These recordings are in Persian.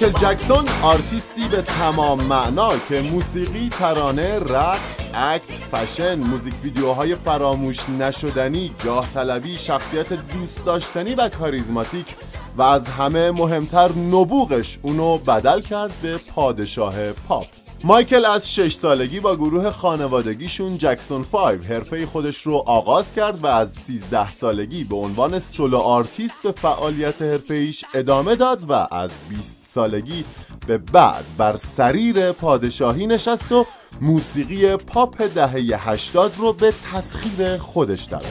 مایکل جکسون آرتیستی به تمام معنا که موسیقی، ترانه، رقص، act، fashion، music video های فراموش نشدنی، جاه طلبی، شخصیت دوست داشتنی و کاریزماتیک و از همه مهمتر نبوغش اونو بدل کرد به پادشاه پاپ. مایکل از 6 سالگی با گروه خانوادگیشون جکسون 5 حرفه خودش رو آغاز کرد و از 13 سالگی به عنوان solo artist به فعالیت حرفه‌ایش ادامه داد و از 20 سالگی به بعد بر سریر پادشاهی نشست و موسیقی پاپ دهه 80 رو به تسخیر خودش در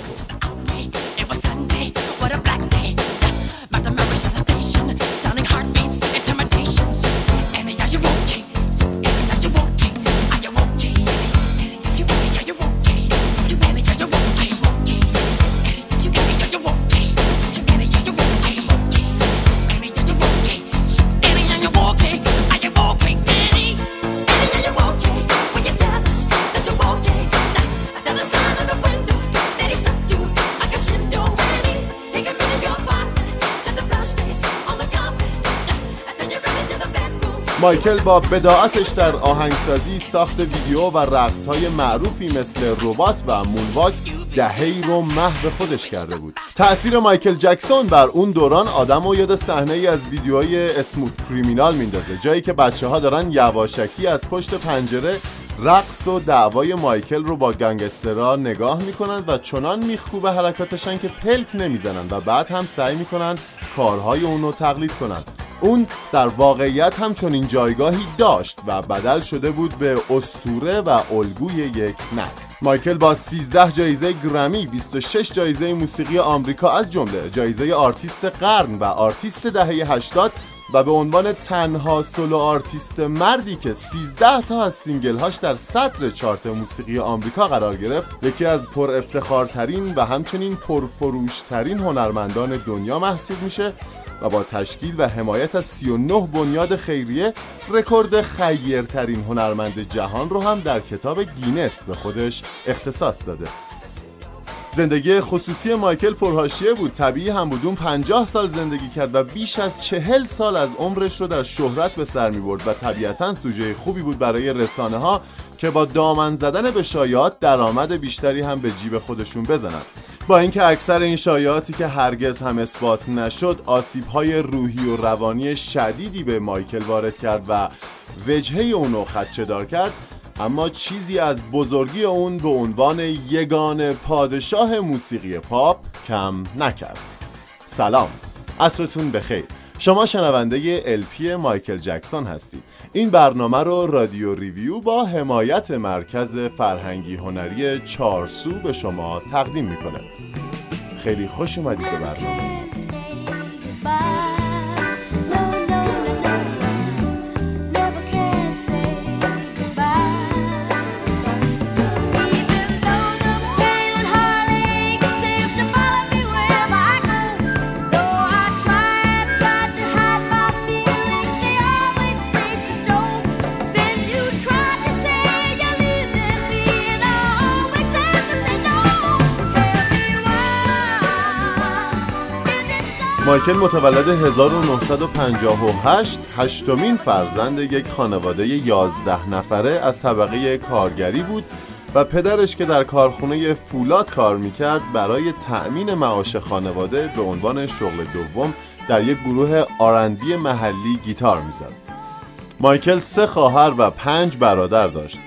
مایکل با بداعتش در آهنگسازی ساخت ویدیو و رقصهای معروفی مثل ربات و مونواک دهی رو محو خودش کرده بود. تأثیر مایکل جکسون بر اون دوران آدم و یاد صحنه از ویدیوهای اسموت کریمینال میندازه جایی که بچه ها دارن یواشکی از پشت پنجره رقص و دعوای مایکل رو با گنگسترا نگاه می‌کنند و چنان میخکوبه حرکاتشن که پلک نمی‌زنن و بعد هم سعی می‌کنن کارهای اون رو تقلید کنن. اون در واقعیت هم چنین جایگاهی داشت و بدل شده بود به اسطوره و الگوی یک نسل. مایکل با 13 جایزه گرمی 26 جایزه موسیقی آمریکا از جمله جایزه آرتیست قرن و آرتیست دهه 80 و به عنوان تنها solo artist مردی که 13 تا از single هاش در صدر چارت موسیقی آمریکا قرار گرفت یکی از پر افتخارترین و همچنین پرفروشترین هنرمندان دنیا محسوب میشه و با تشکیل و حمایت از 39 بنیاد خیریه رکورد خیرترین هنرمند جهان رو هم در کتاب گینس به خودش اختصاص داده. زندگی خصوصی مایکل پرحاشیه بود. طبیعی هم بود اون 50 سال زندگی کرد و بیش از چهل سال از عمرش رو در شهرت به سر می برد و طبیعتا سوژه خوبی بود برای رسانه ها که با دامن زدن به شایعات درآمد بیشتری هم به جیب خودشون بزنن با اینکه اکثر این شایعاتی که هرگز هم اثبات نشد آسیب های روحی و روانی شدیدی به مایکل وارد کرد و وجهه اونو خدچه دار کرد. اما چیزی از بزرگی اون به عنوان یگان پادشاه موسیقی پاپ کم نکرد. سلام. عصرتون بخیر. شما شنونده الپی مایکل جکسون هستید. این برنامه رو رادیو ریویو با حمایت مرکز فرهنگی هنری چارسو به شما تقدیم می‌کنه. خیلی خوش اومدید به برنامه. مایکل متولد 1958 هشتمین فرزند یک خانواده 11 نفره از طبقه کارگری بود و پدرش که در کارخونه فولاد کار می‌کرد برای تأمین معاش خانواده به عنوان شغل دوم در یک گروه آرندی محلی گیتار می‌زد. مایکل سه خواهر و پنج برادر داشت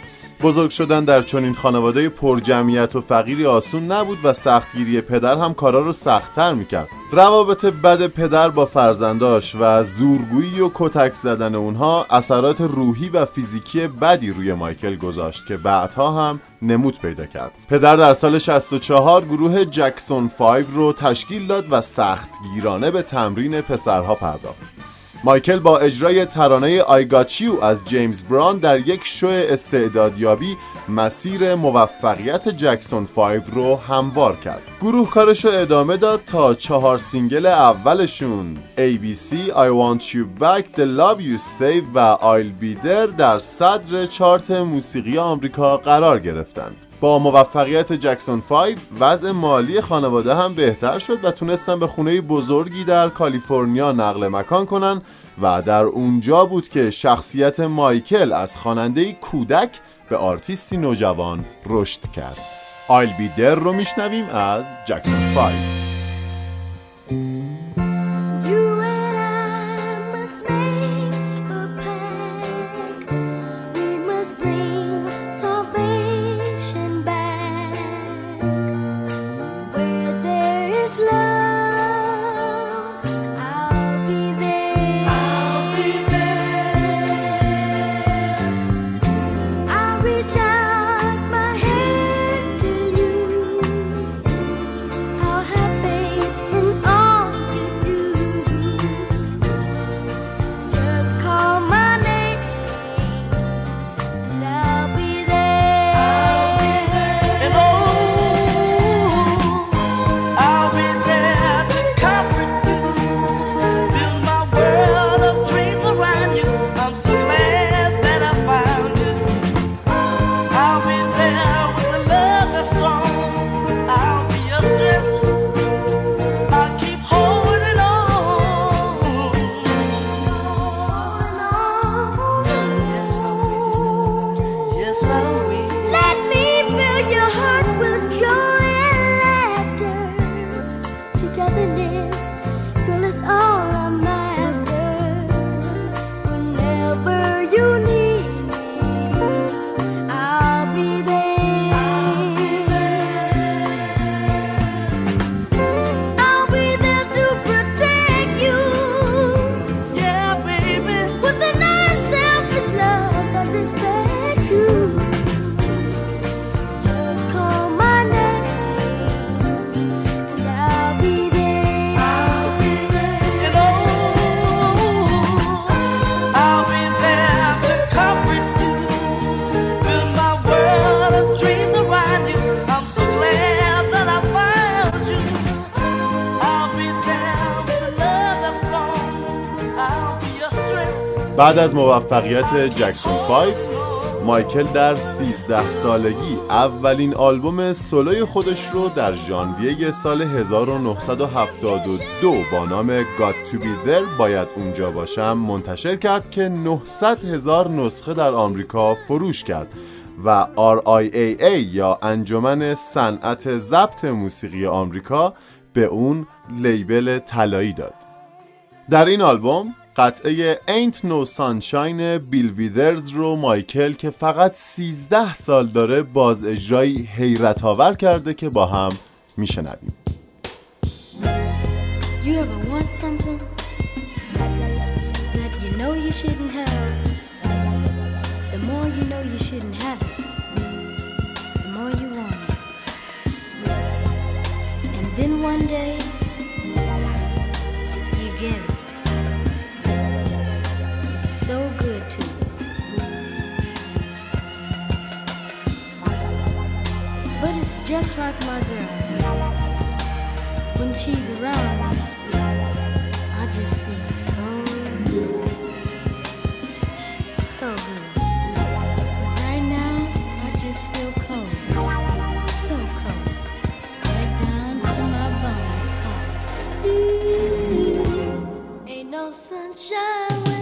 بزرگ شدن در چنین خانواده پرجمعیت و فقیری آسون نبود و سختگیری پدر هم کارا رو سختتر می‌کرد. روابط بد پدر با فرزنداش و زورگویی و کتک زدن اونها اثرات روحی و فیزیکی بدی روی مایکل گذاشت که بعدها هم نمود پیدا کرد. پدر در سال 64 گروه جکسون 5 رو تشکیل داد و سختگیرانه به تمرین پسرها پرداخت. مایکل با اجرای ترانه I Got You از جیمز بران در یک شو استعدادیابی مسیر موفقیت جکسون 5 رو هموار کرد. گروه کارش رو ادامه داد تا چهار single اولشون. ABC, I Want You Back, The Love You Save و I'll Be There در صدر چارت موسیقی آمریکا قرار گرفتند. با موفقیت جکسون 5 وضع مالی خانواده هم بهتر شد و تونستن به خونه بزرگی در کالیفرنیا نقل مکان کنن و در اونجا بود که شخصیت مایکل از خواننده کودک به آرتیستی نوجوان رشد کرد. آیل بی در رو میشنویم از جکسون 5 بعد از موفقیت جکسون 5 مایکل در 13 سالگی اولین آلبوم سولوی خودش رو در ژانویه سال 1972 با نام God to be there باید اونجا باشم منتشر کرد که 900 هزار نسخه در آمریکا فروش کرد و RIAA یا انجمن صنعت ضبط موسیقی آمریکا به اون لیبل طلایی داد. در این آلبوم قطعه Ain't No Sunshine بیل ویدرز رو مایکل که فقط 13 سال داره باز اجرایی حیرت آور کرده که با هم میشنویم You ever want something that you know you shouldn't have The more you know you shouldn't have it The more you want it And then one day just like my girl. When she's around I just feel so good. So good. But right now, I just feel cold. So cold. Right down to my bones, cause ain't no sunshine.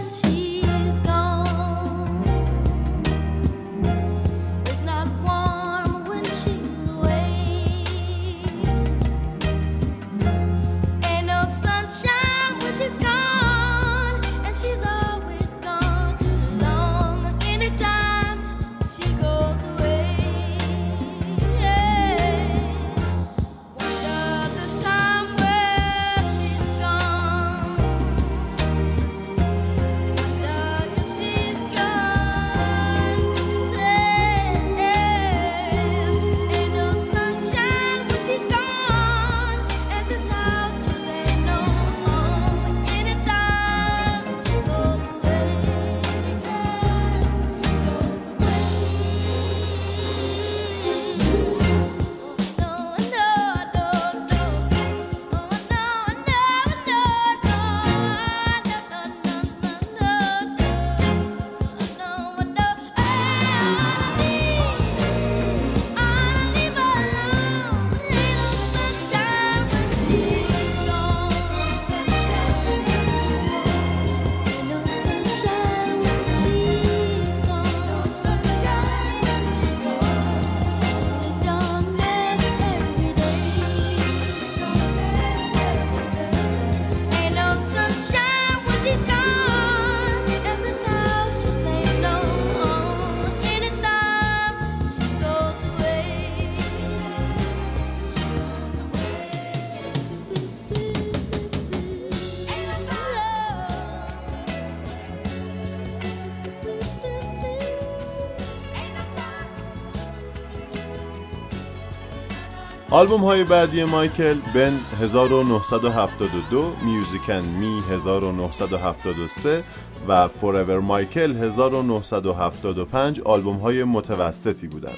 آلبوم های بعدی مایکل بن 1972 میوزیکن می 1973 و فوراور مایکل 1975 آلبوم های متوسطی بودند.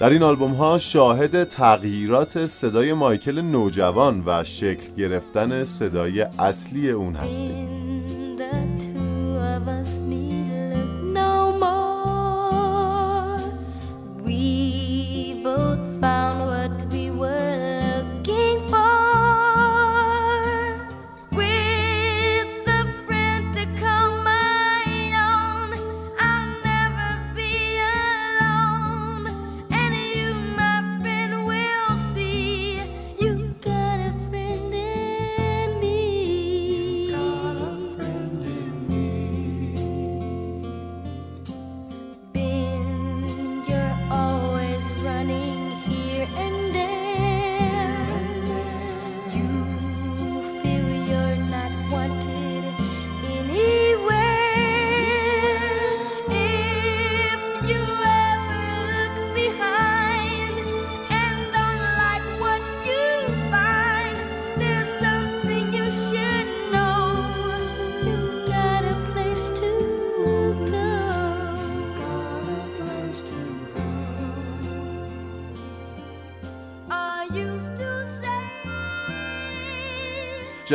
در این آلبوم ها شاهد تغییرات صدای مایکل نوجوان و شکل گرفتن صدای اصلی اون هستیم.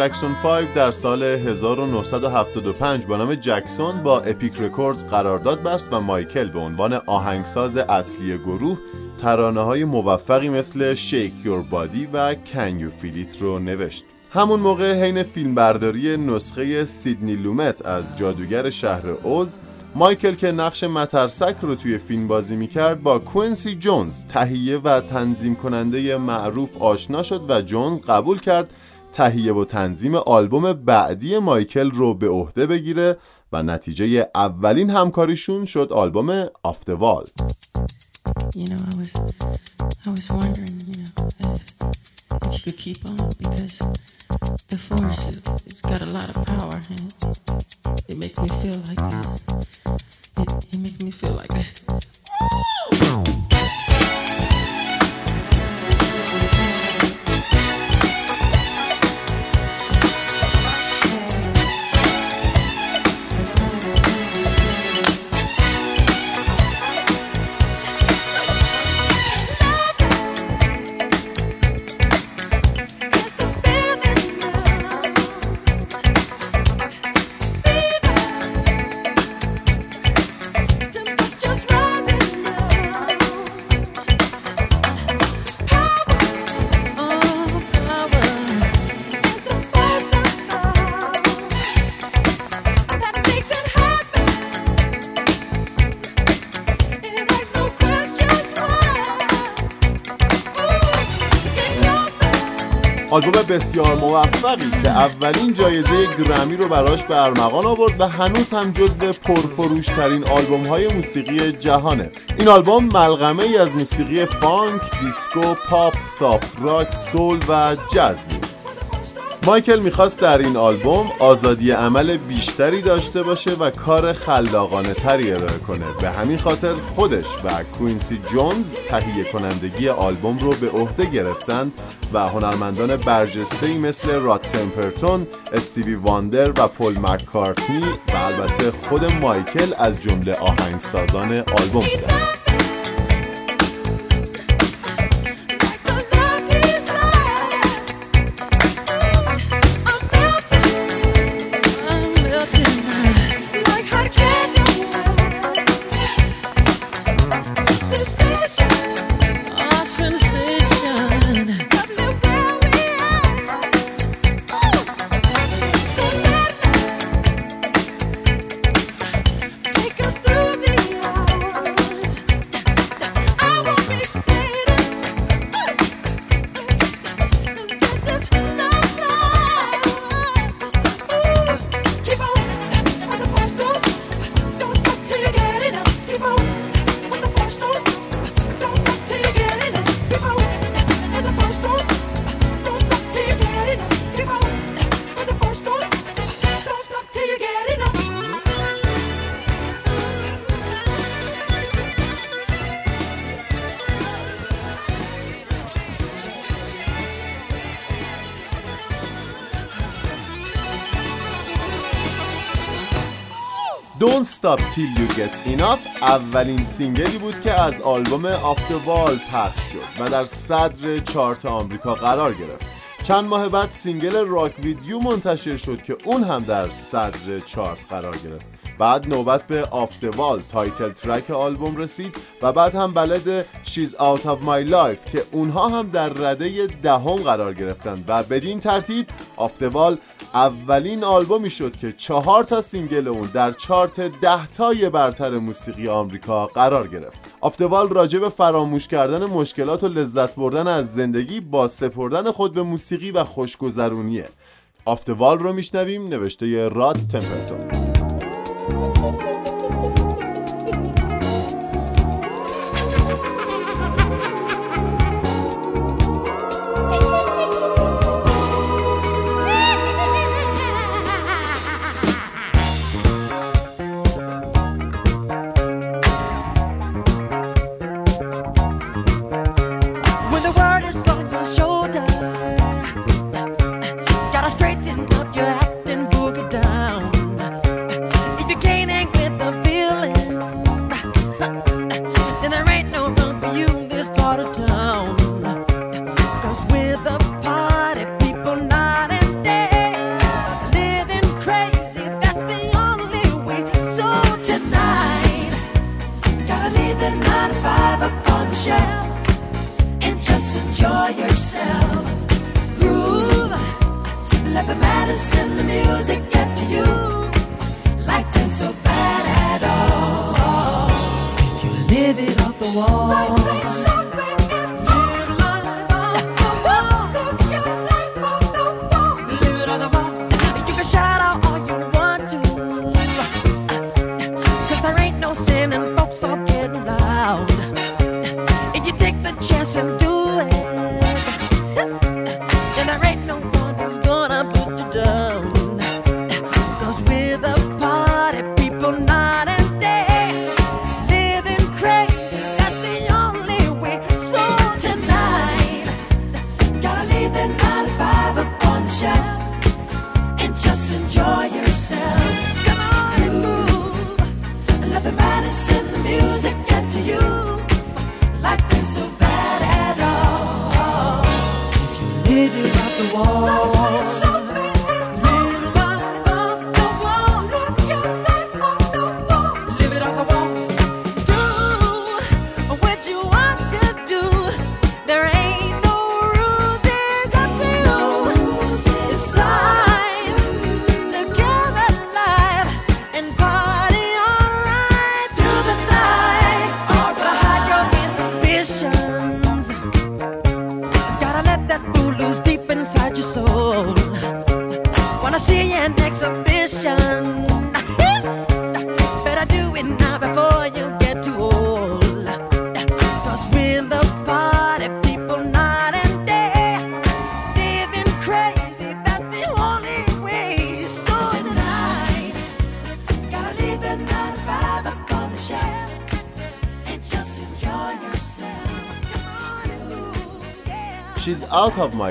جکسون 5 در سال 1975 با نام جکسون با Epic Records قرارداد بست و مایکل به عنوان آهنگساز اصلی گروه ترانه های موفقی مثل Shake Your Body و Can You Feel It رو نوشت. همون موقع حین فیلمبرداری نسخه سیدنی لومت از جادوگر شهر اوز مایکل که نقش مترسک رو توی فیلم بازی می‌کرد با کوینسی جونز تهیه و تنظیم کننده معروف آشنا شد و جونز قبول کرد تهیه و تنظیم آلبوم بعدی مایکل رو به عهده بگیره و نتیجه اولین همکاریشون شد آلبوم آفتوال بسیار موفقی که اولین جایزه گرمی رو براش به ارمغان آورد و هنوز هم جزو پرفروشترین آلبوم های موسیقی جهانه. این آلبوم ملغمه ای از موسیقی فانک، دیسکو، پاپ، soft rock، soul و جاز بود. مایکل می‌خواست در این آلبوم آزادی عمل بیشتری داشته باشه و کار خلاقانه تری ارائه کنه به همین خاطر خودش و کوینسی جونز تهیه کنندگی آلبوم رو به عهده گرفتند و هنرمندان برجسته مثل راد تمپرتون، استیوی واندر و پل مککارتنی و البته خود مایکل از جمله آهنگسازان آلبوم بودند. Stop Till You Get Enough اولین single ی بود که از آلبوم the Wall پخش شد و در صدر چارت آمریکا قرار گرفت. چند ماه بعد single Rock with You منتشر شد که اون هم در صدر چارت قرار گرفت. بعد نوبت به Off the Wall title track آلبوم رسید و بعد هم ballad She's Out of My Life که اونها هم در رده دهم قرار گرفتن و بدین ترتیب Off the Wall اولین آلبومی شد که چهار تا single اون در چارت ده تای برتر موسیقی آمریکا قرار گرفت. Off the Wall راجع به فراموش کردن مشکلات و لذت بردن از زندگی با سپردن خود به موسیقی و خوشگذرونیه. Off the Wall رو میشنویم نوشته راد تمپرتون.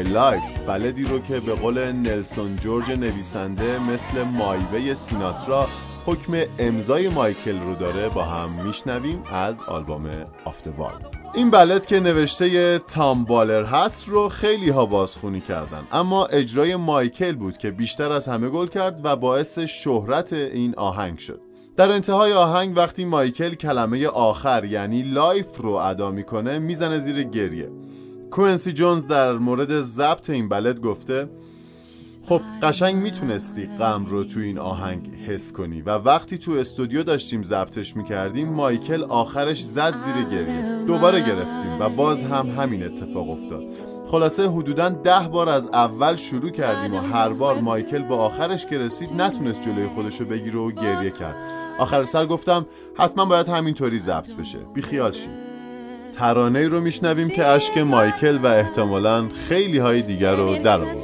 My Life ballad ی رو که به قول نلسون جورج نویسنده مثل My Way سیناترا حکم امضای مایکل رو داره با هم میشنویم از آلبوم Off the Wall این ballad که نوشته تام بالر هست رو خیلی ها بازخونی کردن. اما اجرای مایکل بود که بیشتر از همه گل کرد و باعث شهرت این آهنگ شد. در انتهای آهنگ وقتی مایکل کلمه آخر یعنی life رو ادا می‌کنه می‌زنه زیر گریه. کوئنسی جونز در مورد ضبط این بلد گفته خب قشنگ می‌تونستی غم رو تو این آهنگ حس کنی و وقتی تو استودیو داشتیم ضبطش می‌کردیم مایکل آخرش زد زیر گریه دوباره گرفتیم و باز هم همین اتفاق افتاد. خلاصه حدودا ده بار از اول شروع کردیم و هر بار مایکل با آخرش که رسید نتونست جلوی خودشو بگیره و گریه کرد. آخر سر گفتم حتما باید همینطوری ضبط بشه. بیخیال شیم. ترانه رو میشنویم که اشک مایکل و احتمالا خیلی های دیگر رو در آورد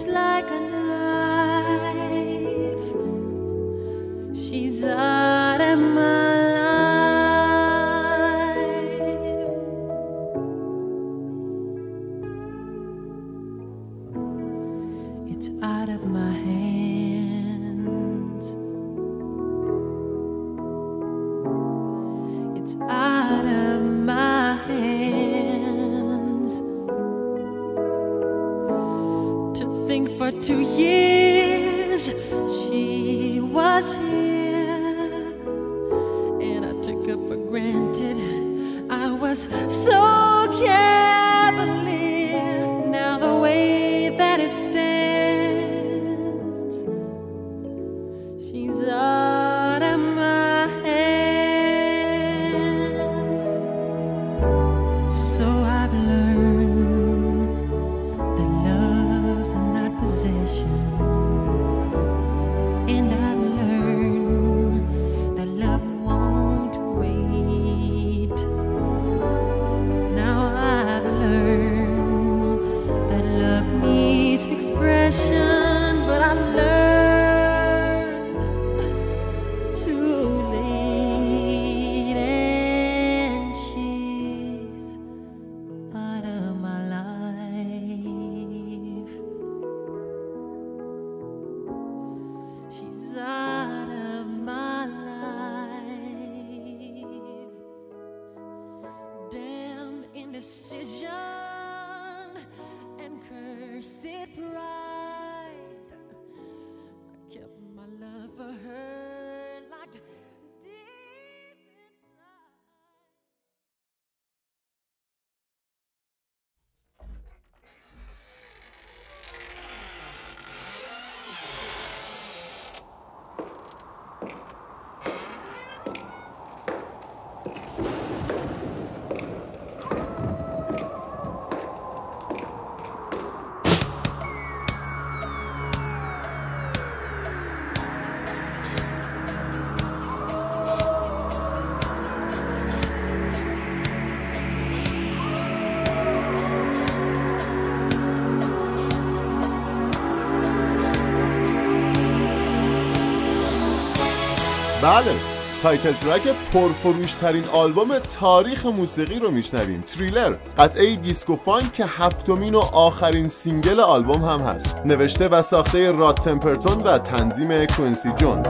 بله title track پرفروش ترین آلبوم تاریخ موسیقی رو میشنویم تریلر. قطعه دیسکو فانک که هفتمین و آخرین single آلبوم هم هست. نوشته و ساخته راد تمپرتون و تنظیم کوینسی جونز.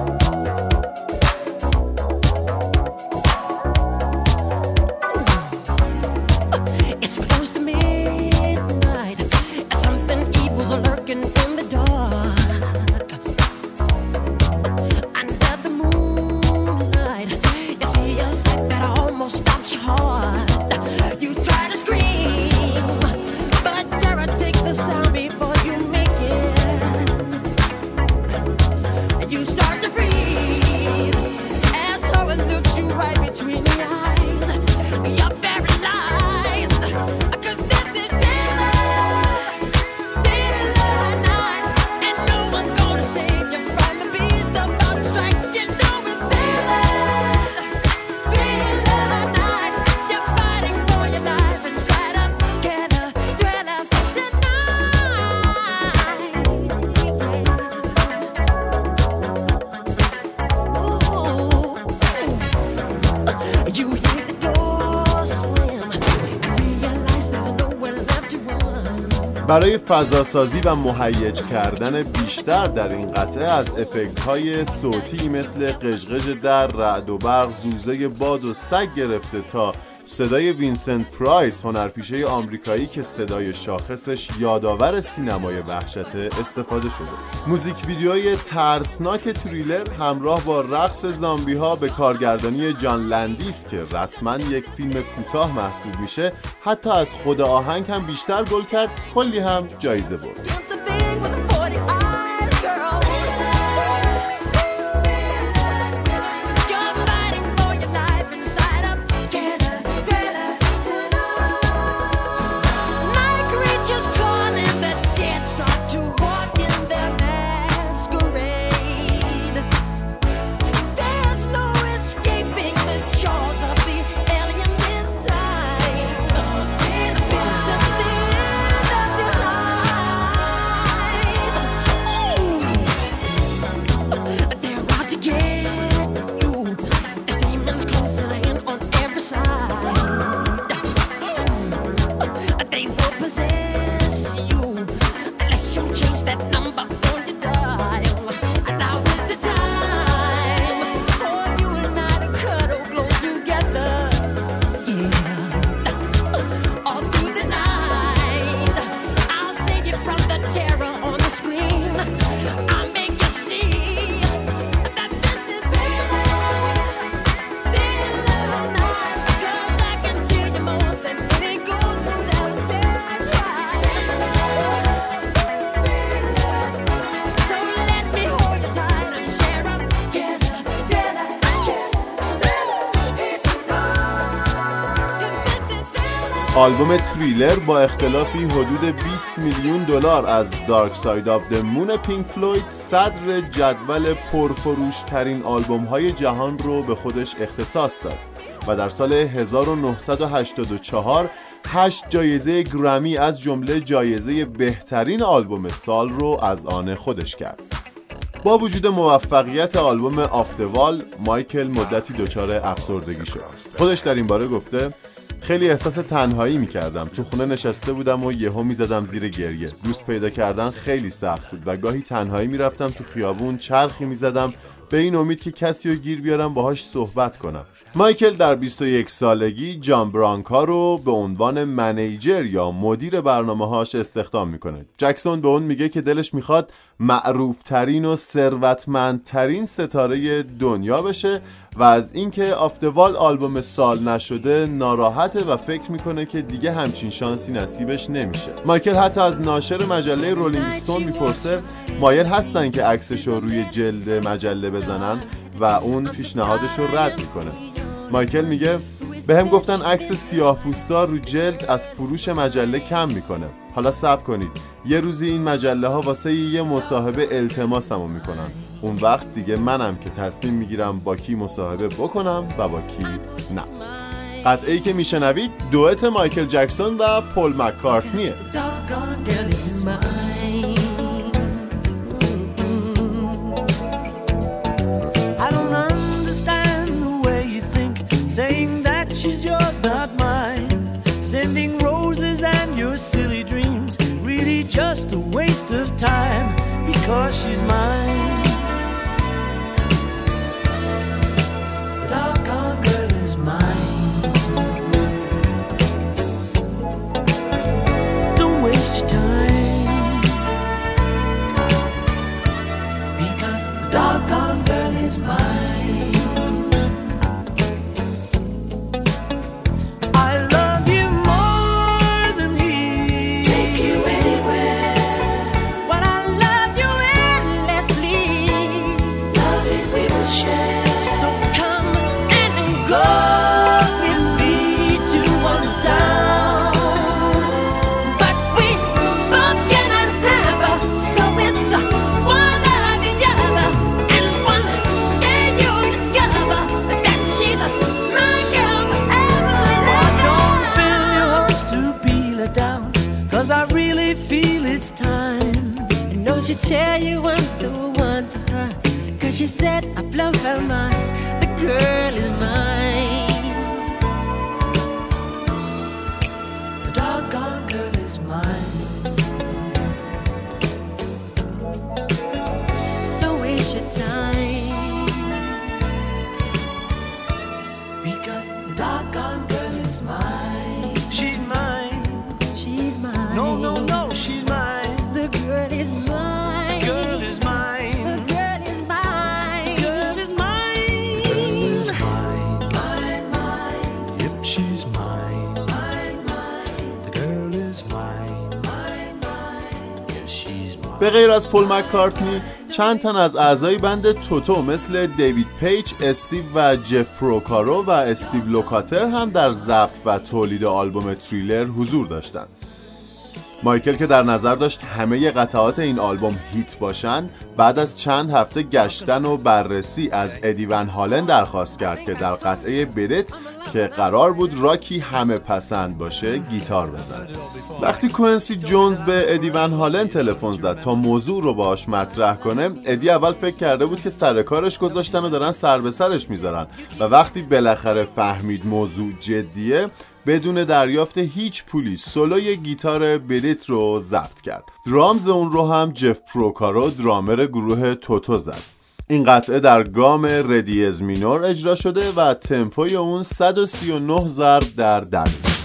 فضاسازی و مهیج کردن بیشتر در این قطعه از افکت های صوتی مثل غژغژ در رعد و برق زوزه باد و سگ گرفته تا صدای وینسنت پرایس هنرپیشه آمریکایی که صدای شاخصش یادآور سینمای وحشت استفاده شده. موزیک ویدیوی ترسناک تریلر همراه با رقص زامبی ها به کارگردانی جان لندیس که رسما یک فیلم کوتاه محسوب میشه حتی از خود آهنگ هم بیشتر گل کرد کلی هم جایزه برد. آلبوم تریلر با اختلافی حدود 20 میلیون دلار از Dark Side of the Moon پینک فلوید صدر جدول پرفروش ترین آلبوم های جهان رو به خودش اختصاص داد و در سال 1984 هشت جایزه گرمی از جمله جایزه بهترین آلبوم سال رو از آن خودش کرد. با وجود موفقیت آلبوم Off the Wall مایکل مدتی دچار افسردگی شد. خودش در این باره گفته خیلی احساس تنهایی می‌کردم. تو خونه نشسته بودم و یهو می‌زدم زیر گریه. دوست پیدا کردن خیلی سخت بود و گاهی تنهایی می‌رفتم تو خیابون چرخی می‌زدم به این امید که کسی رو گیر بیارم باهاش صحبت کنم. مایکل در 21 سالگی جان برانکا رو به عنوان منیجر یا مدیر برنامه هاش استخدام می‌کنه. جکسون به اون میگه که دلش می‌خواد معروف ترین و ثروتمندترین ستاره دنیا بشه و از اینکه آفتوال آلبوم سال نشده ناراحته و فکر می‌کنه که دیگه همچین شانسی نصیبش نمیشه. مایکل حتی از ناشر مجله رولینگ ستون می‌پرسه مایل هستن که عکسش رو روی جلد مجله بزنن و اون پیشنهادش رو رد می‌کنه. مایکل میگه به هم گفتن عکس سیاه پوستا رو جلد از فروش مجله کم می‌کنه. حالا صبر کنید. یه روزی این مجله ها واسه یه مصاحبه التماسمو می‌کنن. اون وقت دیگه منم که تصمیم می‌گیرم با کی مصاحبه بکنم و با کی نه. قطعه ای که میشنوید دوئت مایکل جکسون و پل مککارتنیه. Saying that she's yours, not mine. Sending roses and your silly dreams, really just a waste of time because she's mine. She tell you I'm the one for her. Cause she said I blow her mind. The girl is mine. به غیر از پل مککارتنی چند تن از اعضای band توتو مثل دیوید پیج، استیو و جف پروکارو و استیو لوکاتر هم در ضبط و تولید آلبوم تریلر حضور داشتند. مایکل که در نظر داشت همه قطعات این آلبوم hit باشن بعد از چند هفته گشتن و بررسی از ادی ون هالن درخواست کرد که در قطعه Beat It که قرار بود راکی همه پسند باشه گیتار بزنه وقتی کوینسی جونز به ادی ون هالن تلفن زد تا موضوع رو باهاش مطرح کنه ادی اول فکر کرده بود که سر کارش گذاشتن و دارن سر به سرش می‌ذارن. و وقتی بالاخره فهمید موضوع جدیه بدون دریافت هیچ پولی سولوی گیتار Beat It رو ضبط کرد. drums اون رو هم جف پروکارو درامر گروه توتو زد. این قطعه در گام ر دیز مینور اجرا شده و تمپوی اون 139 ضرب در دقیقه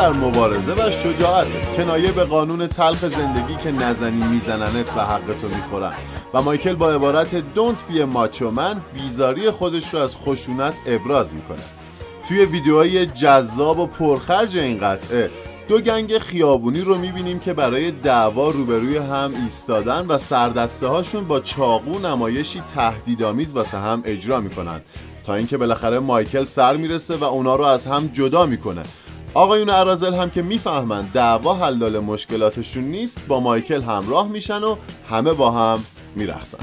در مبارزه و شجاعت. کنایه به قانون تلخ زندگی که نزنی میزننت و حقتو می‌خورن. و مایکل با عبارت دونت بی ماچو من بیزاری خودش رو از خشونت ابراز می‌کنه. توی ویدیوهای جذاب و پرخرج این قطعه دو گنگ خیابونی رو می‌بینیم که برای دعوا روبروی هم ایستادن و سردسته هاشون با چاقو نمایشی تهدیدآمیز واسه هم اجرا می‌کنن. تا اینکه بالاخره مایکل سر می‌رسه و اونا رو از هم جدا می‌کنه. آقایون ارازل هم که می‌فهمن دعوا حلال مشکلاتشون نیست با مایکل همراه میشن و همه با هم میرخصن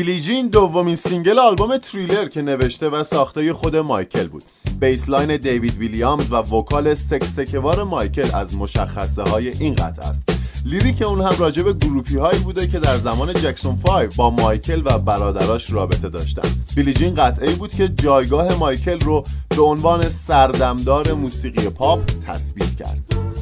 Billie Jean دومین single آلبوم تریلر که نوشته و ساخته خود مایکل بود. bassline دیوید ویلیامز و vocal سکسکه‌وار مایکل از مشخصه های این قطعه است. lyric اون هم راجع به groupie هایی بوده که در زمان جکسون 5 با مایکل و برادراش رابطه داشتن. Billie Jean قطعه بود که جایگاه مایکل رو به عنوان سردمدار موسیقی پاپ تثبیت کرد.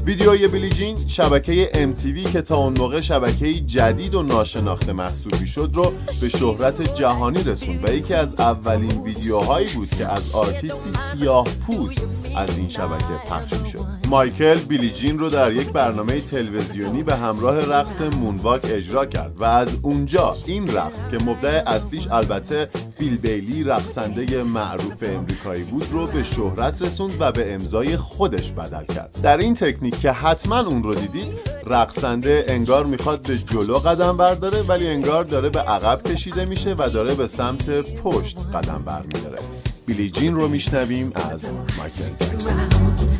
ویدیوی Billie Jean شبکه MTV که تا اون موقع شبکه جدید و ناشناخته محسوب شد رو به شهرت جهانی رسوند و یکی از اولین ویدیوهایی بود که از آرتیستی سیاه پوست از این شبکه پخش شد مایکل بیلی جین رو در یک برنامه تلویزیونی به همراه رقص مونواک اجرا کرد و از اونجا این رقص که مبدع اصلیش البته بیل بیلی رقصنده معروف امریکایی بود رو به شهرت رسوند و به امضای خودش بدل کرد. در این تکنیک که حتما اون رو دیدید رقصنده انگار می‌خواد به جلو قدم برداره ولی انگار داره به عقب کشیده میشه و داره به سمت پشت قدم برمیداره. بیلی جین رو میشنویم از مایکل جکسون.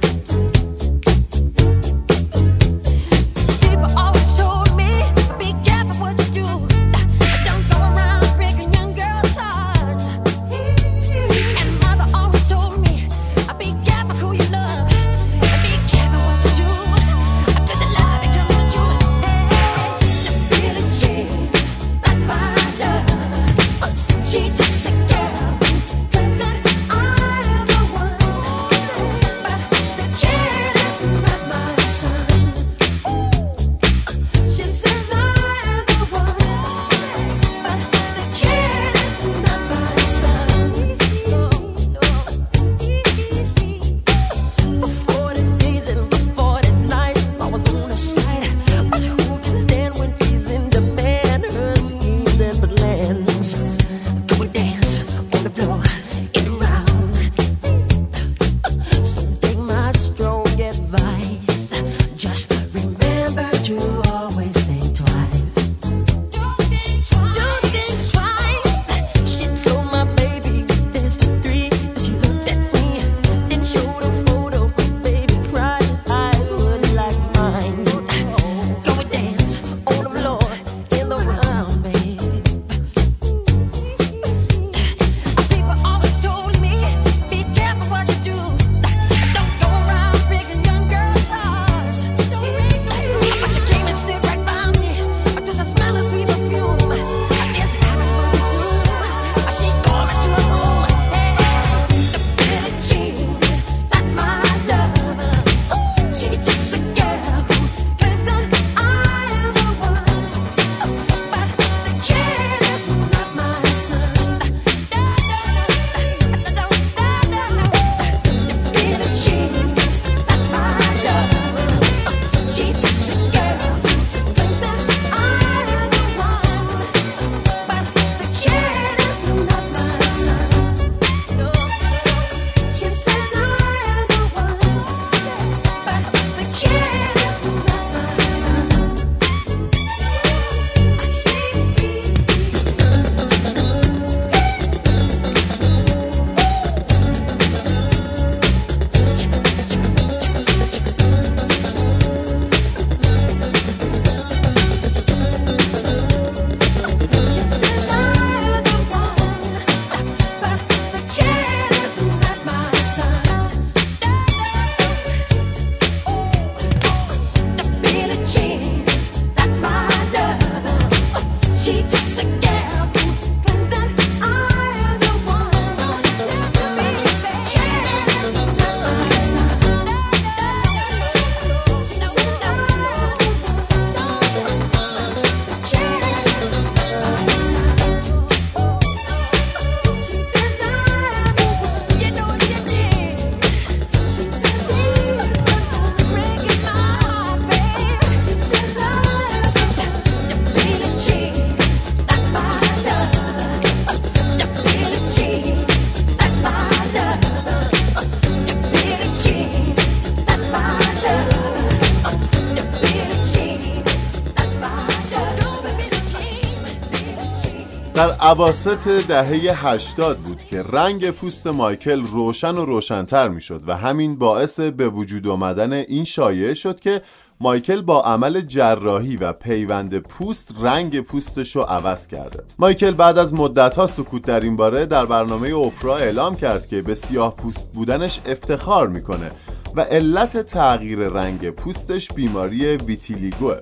عواست دهه 80 بود که رنگ پوست مایکل روشن و روشنتر می‌شد و همین باعث به وجود آمدن این شایعه شد که مایکل با عمل جراحی و پیوند پوست رنگ پوستش رو عوض کرده. مایکل بعد از مدتها سکوت در این باره در برنامه اوپرا اعلام کرد که به سیاه پوست بودنش افتخار می‌کنه و علت تغییر رنگ پوستش بیماری ویتیلیگوه.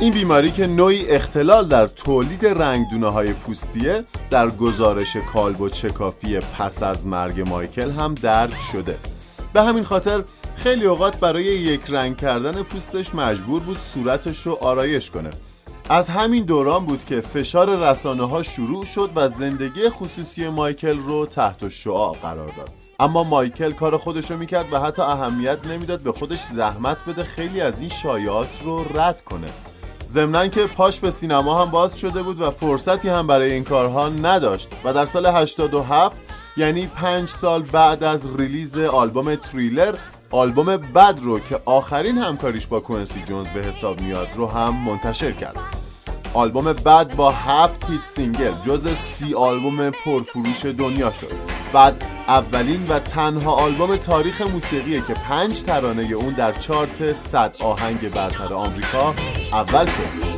این بیماری که نوعی اختلال در تولید رنگدونه های پوستیه در گزارش کالبد شکافی پس از مرگ مایکل هم درج شده. به همین خاطر خیلی اوقات برای یک رنگ کردن پوستش مجبور بود صورتش رو آرایش کنه. از همین دوران بود که فشار رسانه ها شروع شد و زندگی خصوصی مایکل رو تحت شعاع قرار داد. اما مایکل کار خودش رو می‌کرد و حتی اهمیت نمی‌داد به خودش زحمت بده خیلی از این شایعات رو رد کنه. ضمنا که پاش به سینما هم باز شده بود و فرصتی هم برای این کارها نداشت و در سال 87 یعنی پنج سال بعد از release آلبوم تریلر آلبوم Bad رو که آخرین همکاریش با کوئینسی جونز به حساب میاد رو هم منتشر کرد. آلبوم Bad با هفت hit single جز سی آلبوم پرفروش دنیا شد. بعد اولین و تنها آلبوم تاریخ موسیقیه که پنج ترانه اون در چارت 100 آهنگ برتر آمریکا اول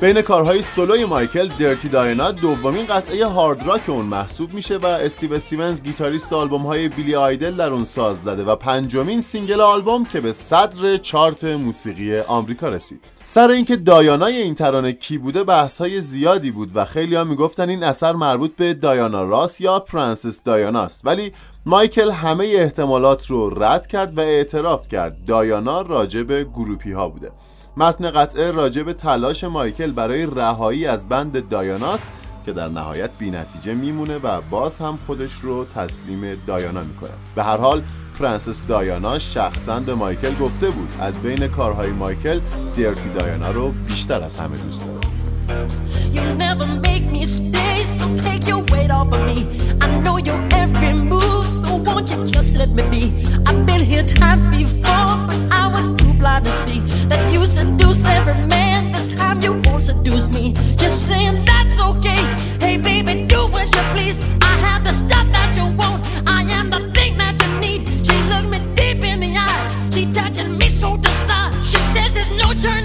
بین کارهای سولوی مایکل Dirty Diana دومین قطعه hard rock اون محسوب میشه و استیو استیونز گیتاریست آلبوم های بیلی آیدل در اون ساز زده و پنجمین سینگل آلبوم که به صدر چارت موسیقی آمریکا رسید. سر اینکه دایانای این ترانه کی بوده بحث های زیادی بود و خیلی ها می‌گفتن این اثر مربوط به دایانا راس یا پرنسس دایاناست ولی مایکل همه احتمالات رو رد کرد و اعتراف کرد دایانا راجع به groupie ها بوده. متن قطعه راجع به تلاش مایکل برای رهایی از بند دایاناست که در نهایت بی نتیجه میمونه و باز هم خودش رو تسلیم دایانا می‌کنه. به هر حال پرنسس دایانا شخصا به مایکل گفته بود. از بین کارهای مایکل Dirty Diana رو بیشتر از همه دوست داره. You blind to see that you seduce every man. This time you won't seduce me. Just saying that's okay. Hey baby, do what you please. I have the stuff that you want. I am the thing that you need. She looked me deep in the eyes. She touching me so to start. She says there's no turning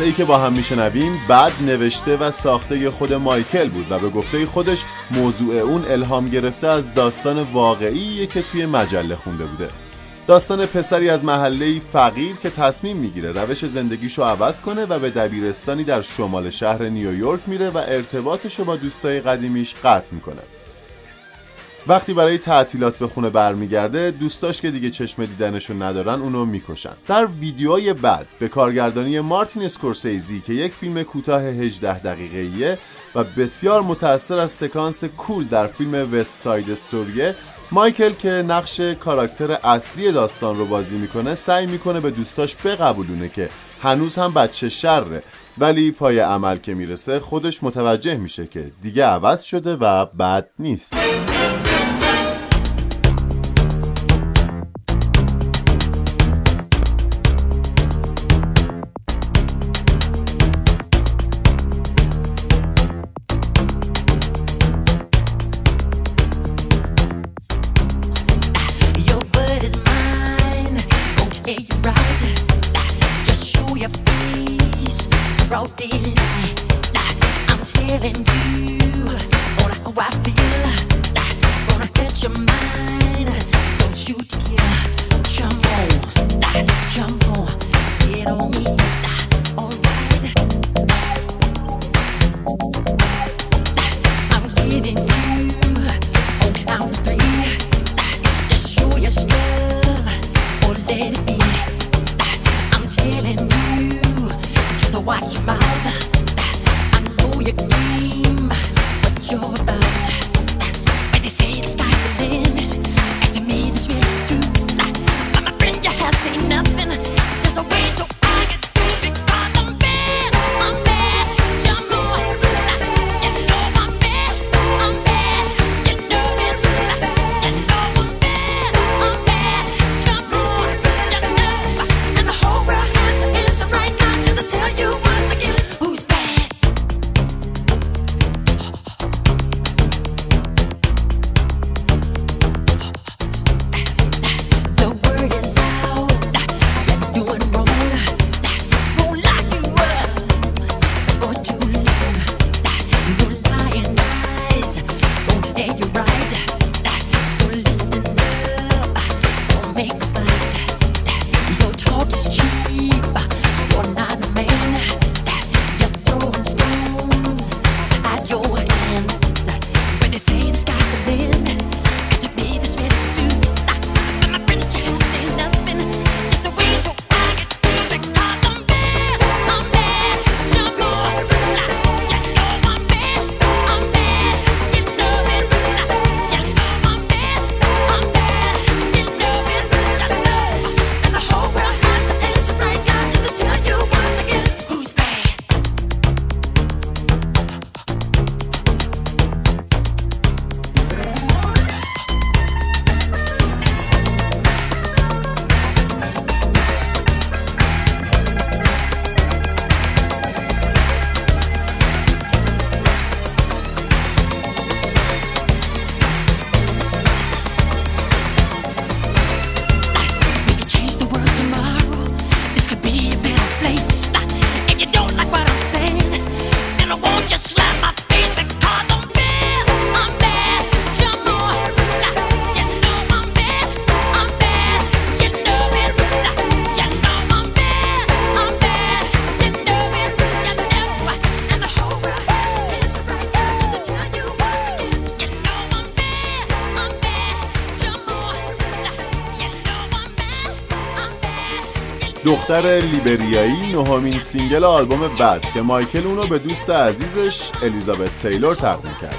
ای که با هم میشنویم بعد نوشته و ساخته خود مایکل بود و به گفته خودش موضوع اون الهام گرفته از داستان واقعی که توی مجله خونده بوده. داستان پسری از محله فقیر که تصمیم می‌گیره روش زندگیشو عوض کنه و به دبیرستانی در شمال شهر نیویورک میره و ارتباطشو با دوستای قدیمیش قطع می‌کنه. وقتی برای تعطیلات به خونه برمیگرده دوستاش که دیگه چشم دیدنشون ندارن اونو می‌کشن. در ویدیوهای بعد به کارگردانی مارتین اسکورسیزی که یک فیلم کوتاه 18 دقیقه‌ایه و بسیار متأثر از سکانس کول در فیلم وست ساید استوریه مایکل که نقش کاراکتر اصلی داستان رو بازی می‌کنه سعی می‌کنه به دوستاش بقبولونه که هنوز هم بچه شره. ولی پای عمل که می‌رسه خودش متوجه میشه که دیگه عوض شده و بد نیست. دختر لیبریایی نهمین سینگل آلبوم Bad که مایکل اونو به دوست عزیزش الیزابت تیلور تقدیم کرد.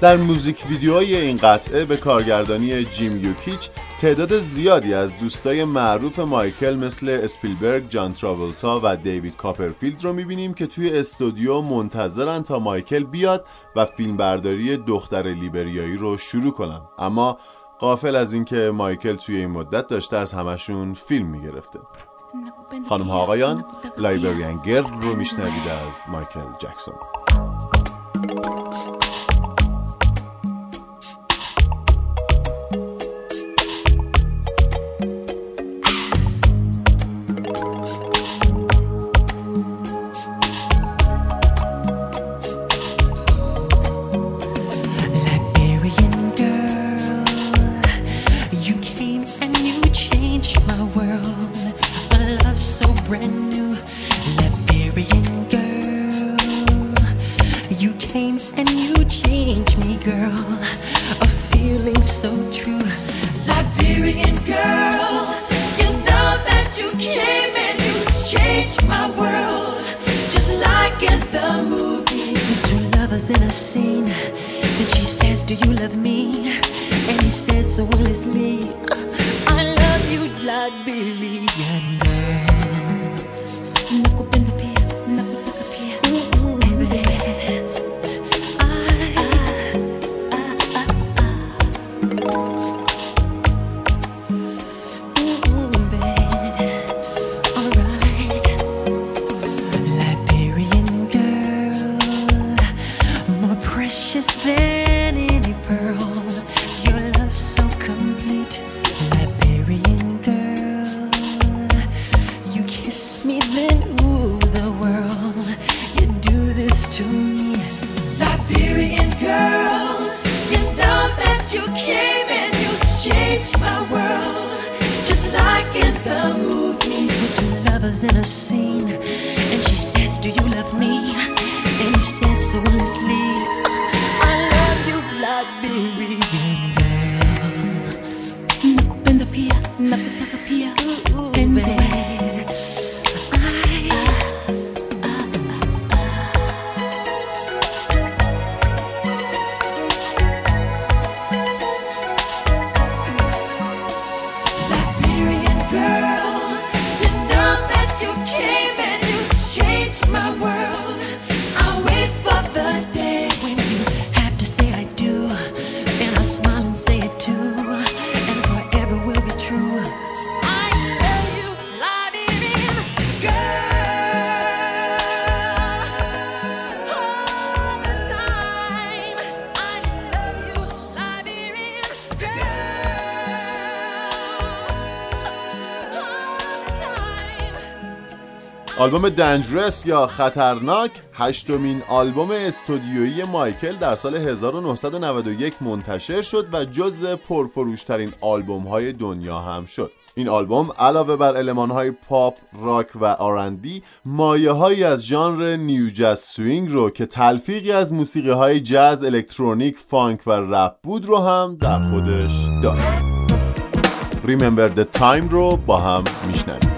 در موزیک ویدیوهای این قطعه به کارگردانی جیم یوکیچ تعداد زیادی از دوستای معروف مایکل مثل اسپیلبرگ، جان تراولتا و دیوید کاپرفیلد رو می‌بینیم که توی استودیو منتظرن تا مایکل بیاد و فیلمبرداری دختر لیبریایی رو شروع کنن اما قافل از اینکه مایکل توی این مدت داشته از همشون فیلم می‌گرفته خانم ها آقایان لایبرین گرد رو میشنوید از مایکل جکسون. آلبوم Dangerous یا خطرناک هشتمین آلبوم استودیویی مایکل در سال 1991 منتشر شد و جز پرفروشترین آلبوم های دنیا هم شد این آلبوم علاوه بر المانهای پاپ، راک و آرندی، مایه های از ژانر New Jack Swing رو که تلفیقی از موسیقی های جاز، الکترونیک، فانک و رپ بود رو هم در خودش داشت. Remember the Time رو با هم میشنویم.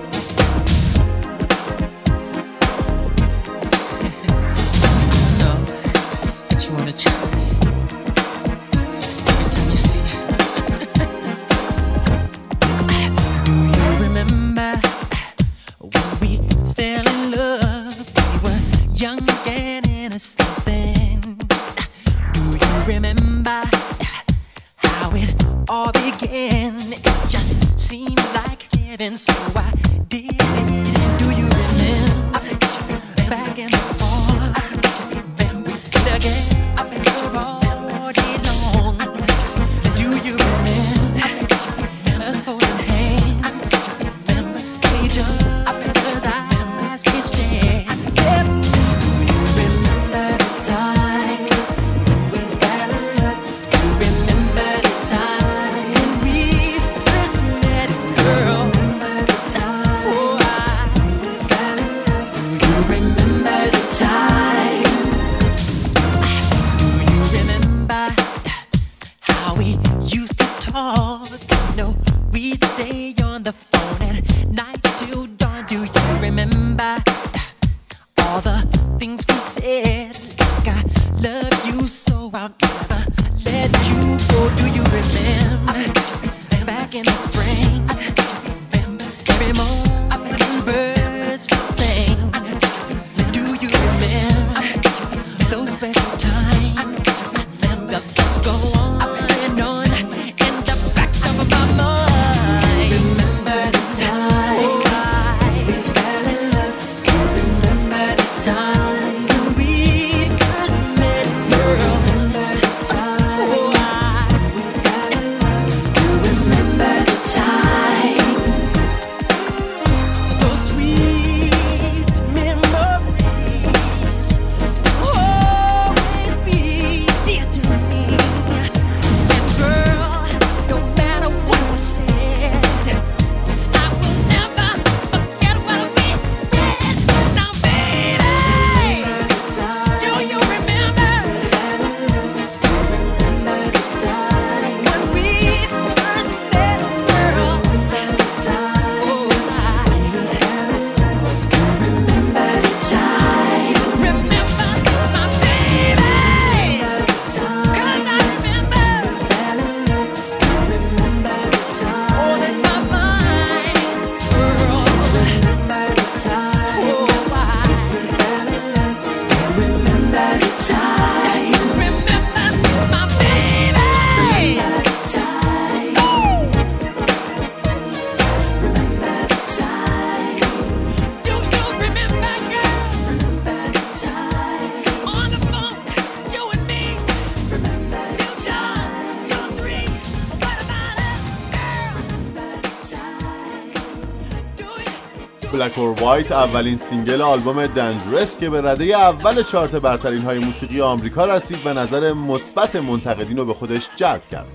Black or White اولین single آلبوم Dangerous که به رده اول چارت برترین های موسیقی آمریکا رسید و نظر مثبت منتقدین رو به خودش جلب کرد.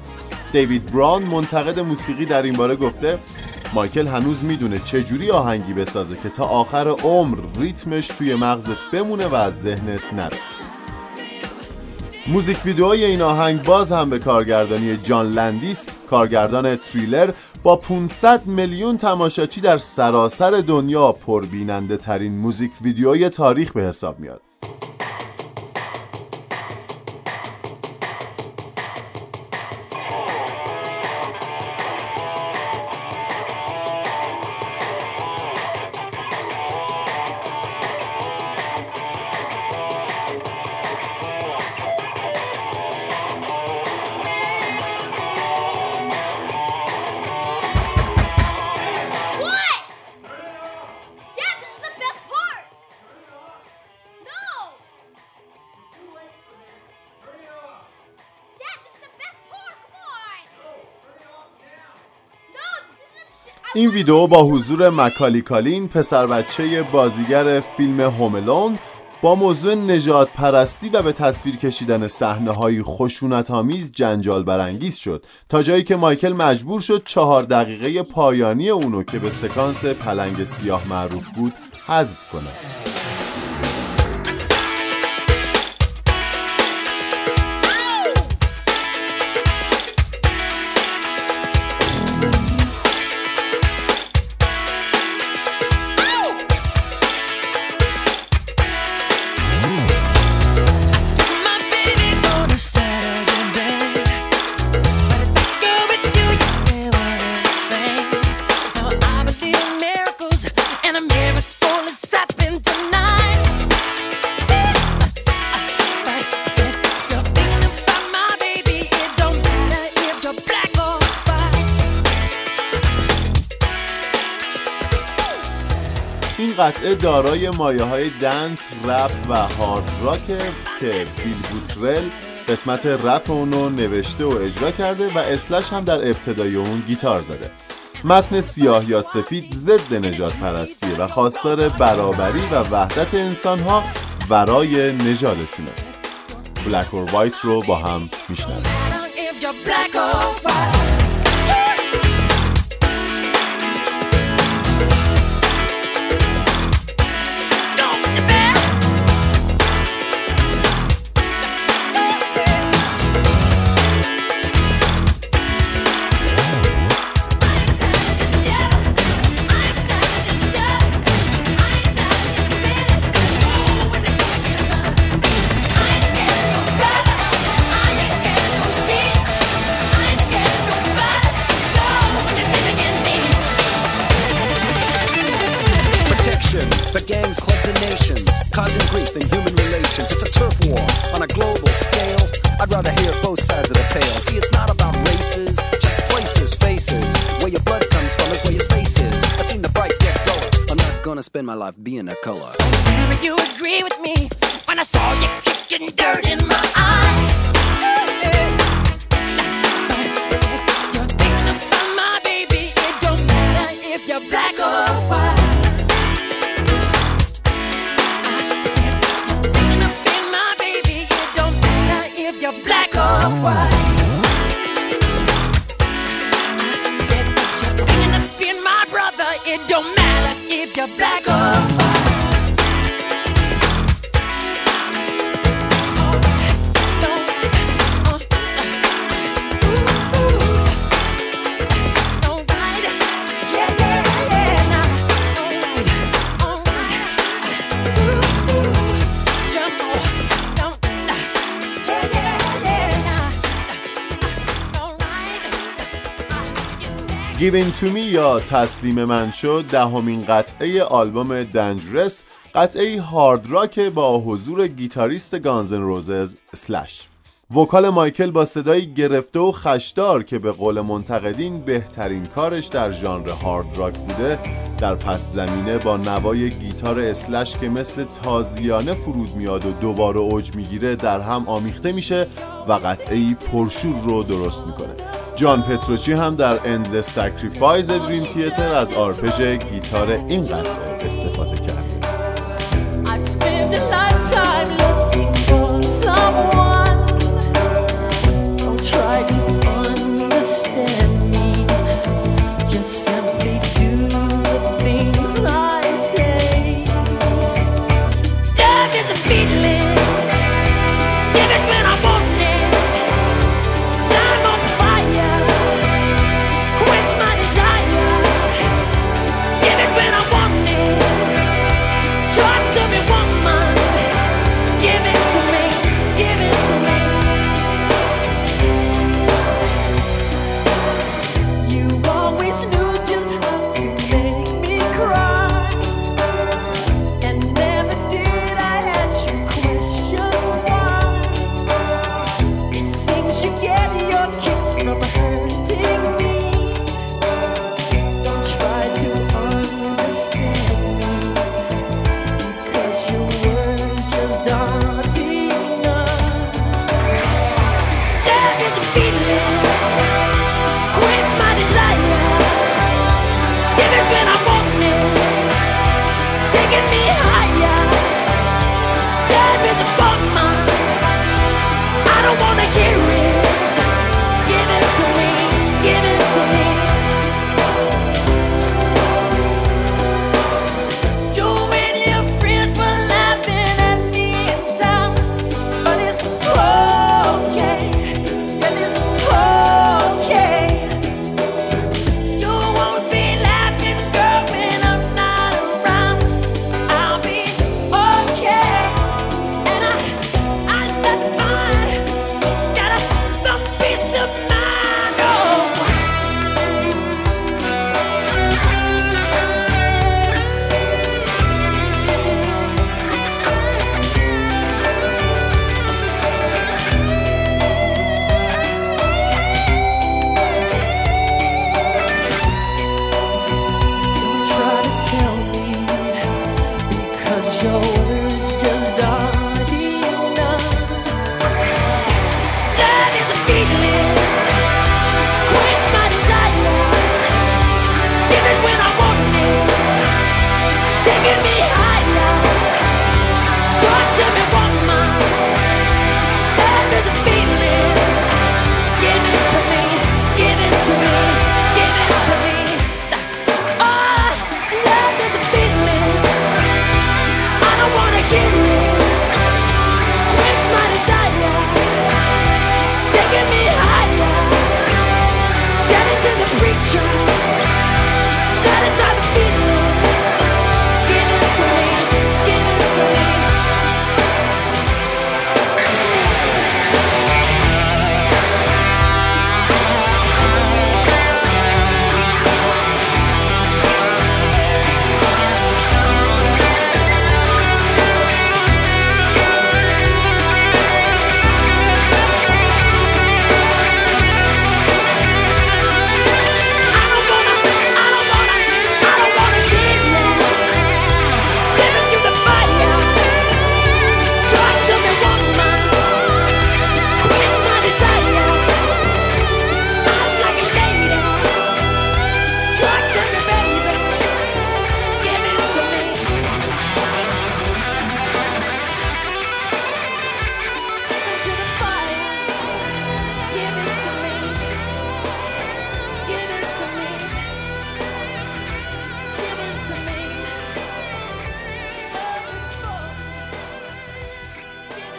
دیوید براون منتقد موسیقی در این باره گفته مایکل هنوز می‌دونه چه جوری آهنگی بسازه که تا آخر عمر ریتمش توی مغزت بمونه و از ذهنت نره. موزیک ویدیوهای این آهنگ باز هم به کارگردانی جان لندیس کارگردان تریلر با 500 میلیون تماشاچی در سراسر دنیا پربیننده ترین موزیک ویدئوی تاریخ به حساب میاد. این ویدیو با حضور مکالی کالین پسر بچه بازیگر فیلم هوملون با موضوع نجات پرستی و به تصویر کشیدن صحنه های خشونت آمیز جنجال برانگیز شد. تا جایی که مایکل مجبور شد چهار دقیقه پایانی اونو که به سکانس پلنگ سیاه معروف بود حذف کنه. قطعه دارای مایه های دنس، رپ و هارد راکه که بیل بوترل قسمت رپ اونو نوشته و اجرا کرده و اسلش هم در ابتدای اون گیتار زده. متن سیاه یا سفید ضد نجات پرستیه و خواستار برابری و وحدت انسان ها ورای نژادشونه. بلک اور وایت رو با هم میشنویم. Spend my life being a color. You agree with me To me یا تسلیم من شد دهمین قطعه آلبوم Dangerous قطعه hard rock با حضور گیتاریست Guns N' Roses اسلش vocal مایکل با صدایی گرفته و خشدار که به قول منتقدین بهترین کارش در ژانر hard rock بوده در پس زمینه با نوای گیتار اسلش که مثل تازیانه فرود میاد و دوباره اوج می‌گیره در هم آمیخته میشه و قطعه پرشور رو درست می‌کنه. جان پتروچی هم در Endless Sacrifice دریم تیتر از آرپژ گیتار این قطعه استفاده کرده.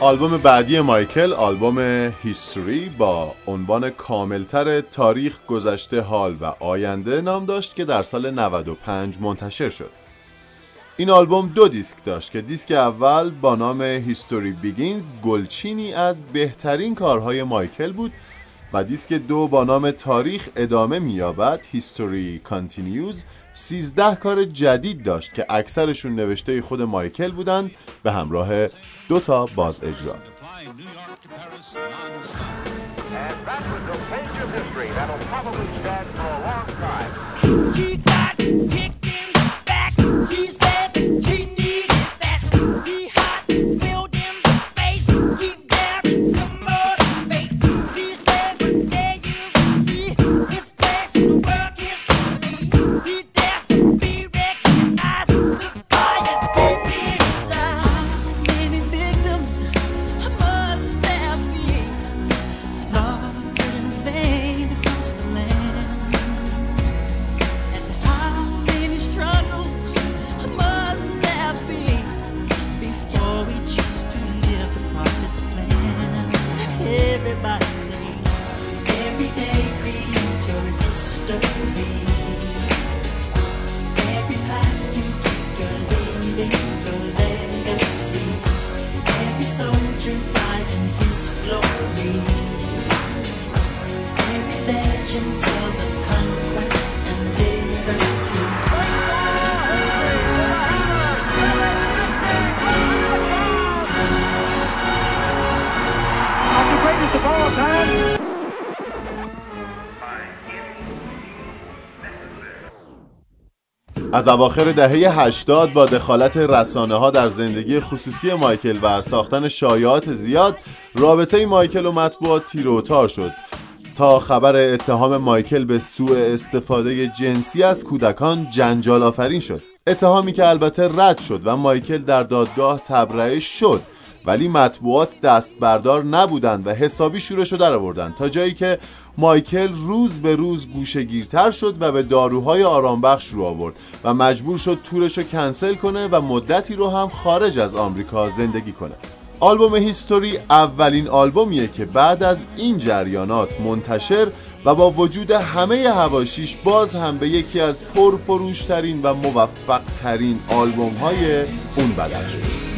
آلبوم بعدی مایکل آلبوم HIStory با عنوان کاملتر تاریخ گذشته حال و آینده نام داشت که در سال 95 منتشر شد. این آلبوم دو دیسک داشت که دیسک اول با نام HIStory Begins گلچینی از بهترین کارهای مایکل بود و دیسک دو با نام تاریخ ادامه می‌یابد. History Continues. 13 کار جدید داشت که اکثرشون نوشته خود مایکل بودند به همراه دو تا باز اجرا. He's baby. از اواخر دهه 80 با دخالت رسانه ها در زندگی خصوصی مایکل و ساختن شایعات زیاد رابطه مایکل و مطبوعات تیر و تار شد. تا خبر اتهام مایکل به سوء استفاده جنسی از کودکان جنجال آفرین شد. اتهامی که البته رد شد و مایکل در دادگاه تبرئه شد. ولی مطبوعات دست بردار نبودند و حسابی شورش رو در آوردن تا جایی که مایکل روز به روز گوشهگیرتر شد و به داروهای آرامبخش رو آورد و مجبور شد تورش رو کنسل کنه و مدتی رو هم خارج از آمریکا زندگی کنه. آلبوم هیستوری اولین آلبومیه که بعد از این جریانات منتشر و با وجود همه هواشیش باز هم به یکی از پرفروشترین و موفقترین آلبوم های اون بدل شد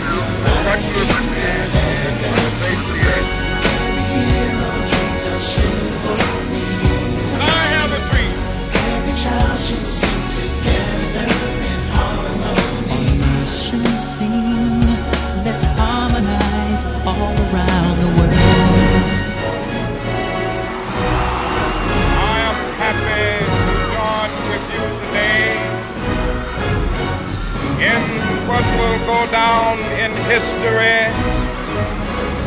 let's harmonize all around the world. I am happy to join with you today in what will go down in history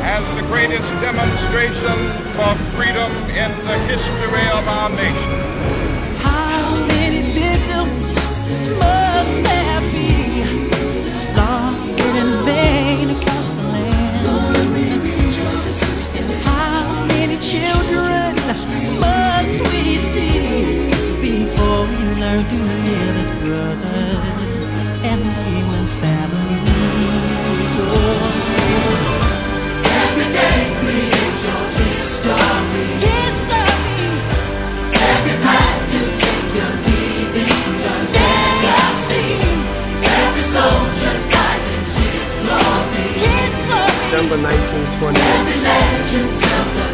as the greatest demonstration for freedom in the history of our nation. How many victims must we see before we learn to live as brothers and be one family? Every day create your history. History. Every path you take, you're leaving your legacy. Every soldier dies in his glory. His glory. December 1920. Every legend tells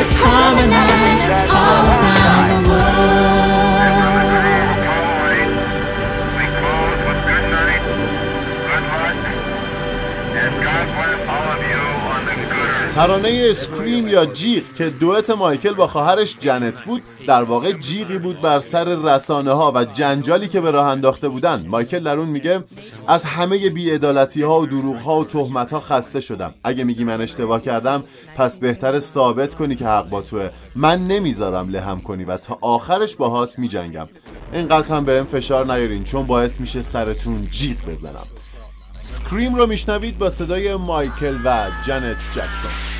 Let's harmonize all ترانه اسکریم یا جیغ که دوئت مایکل با خواهرش جنت بود در واقع جیغی بود بر سر رسانه ها و جنجالی که به راه انداخته بودن. مایکل در اون میگه از همه بیعدالتی ها و دروغ ها و تهمت ها خسته شدم. اگه میگی من اشتباه کردم پس بهتر ثابت کنی که حق با توه. من نمی‌ذارم لهم کنی و تا آخرش باهات میجنگم. اینقدر هم بهم فشار نیارین چون باعث میشه سرتون جیغ بزنم. سکریم رو میشنوید با صدای مایکل و جنت جکسون.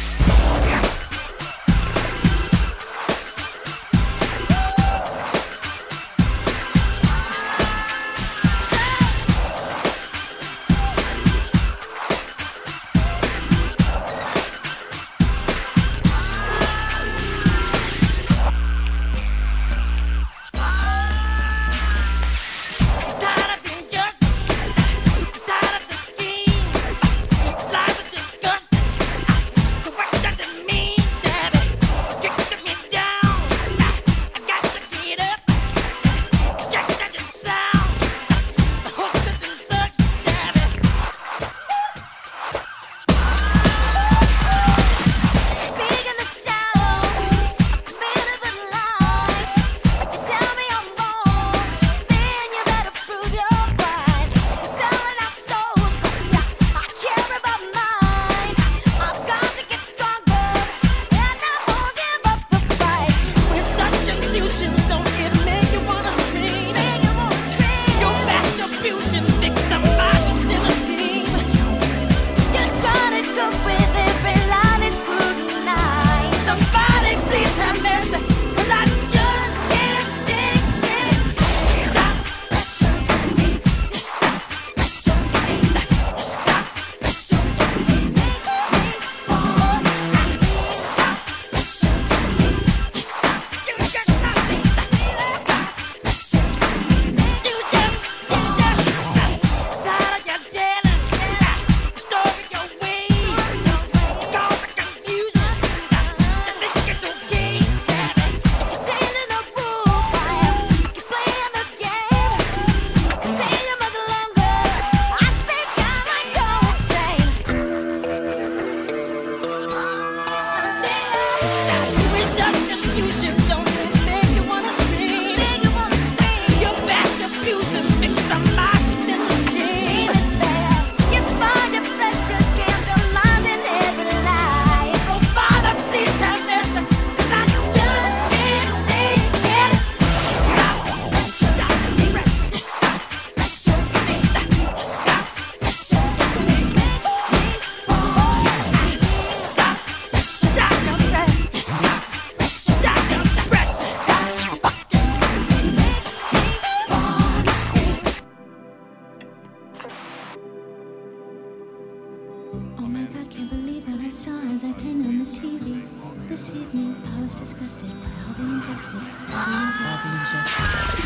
God, can't believe what I saw as I turned on the TV. This evening, I was disgusted by all the injustice, all the injustice. All the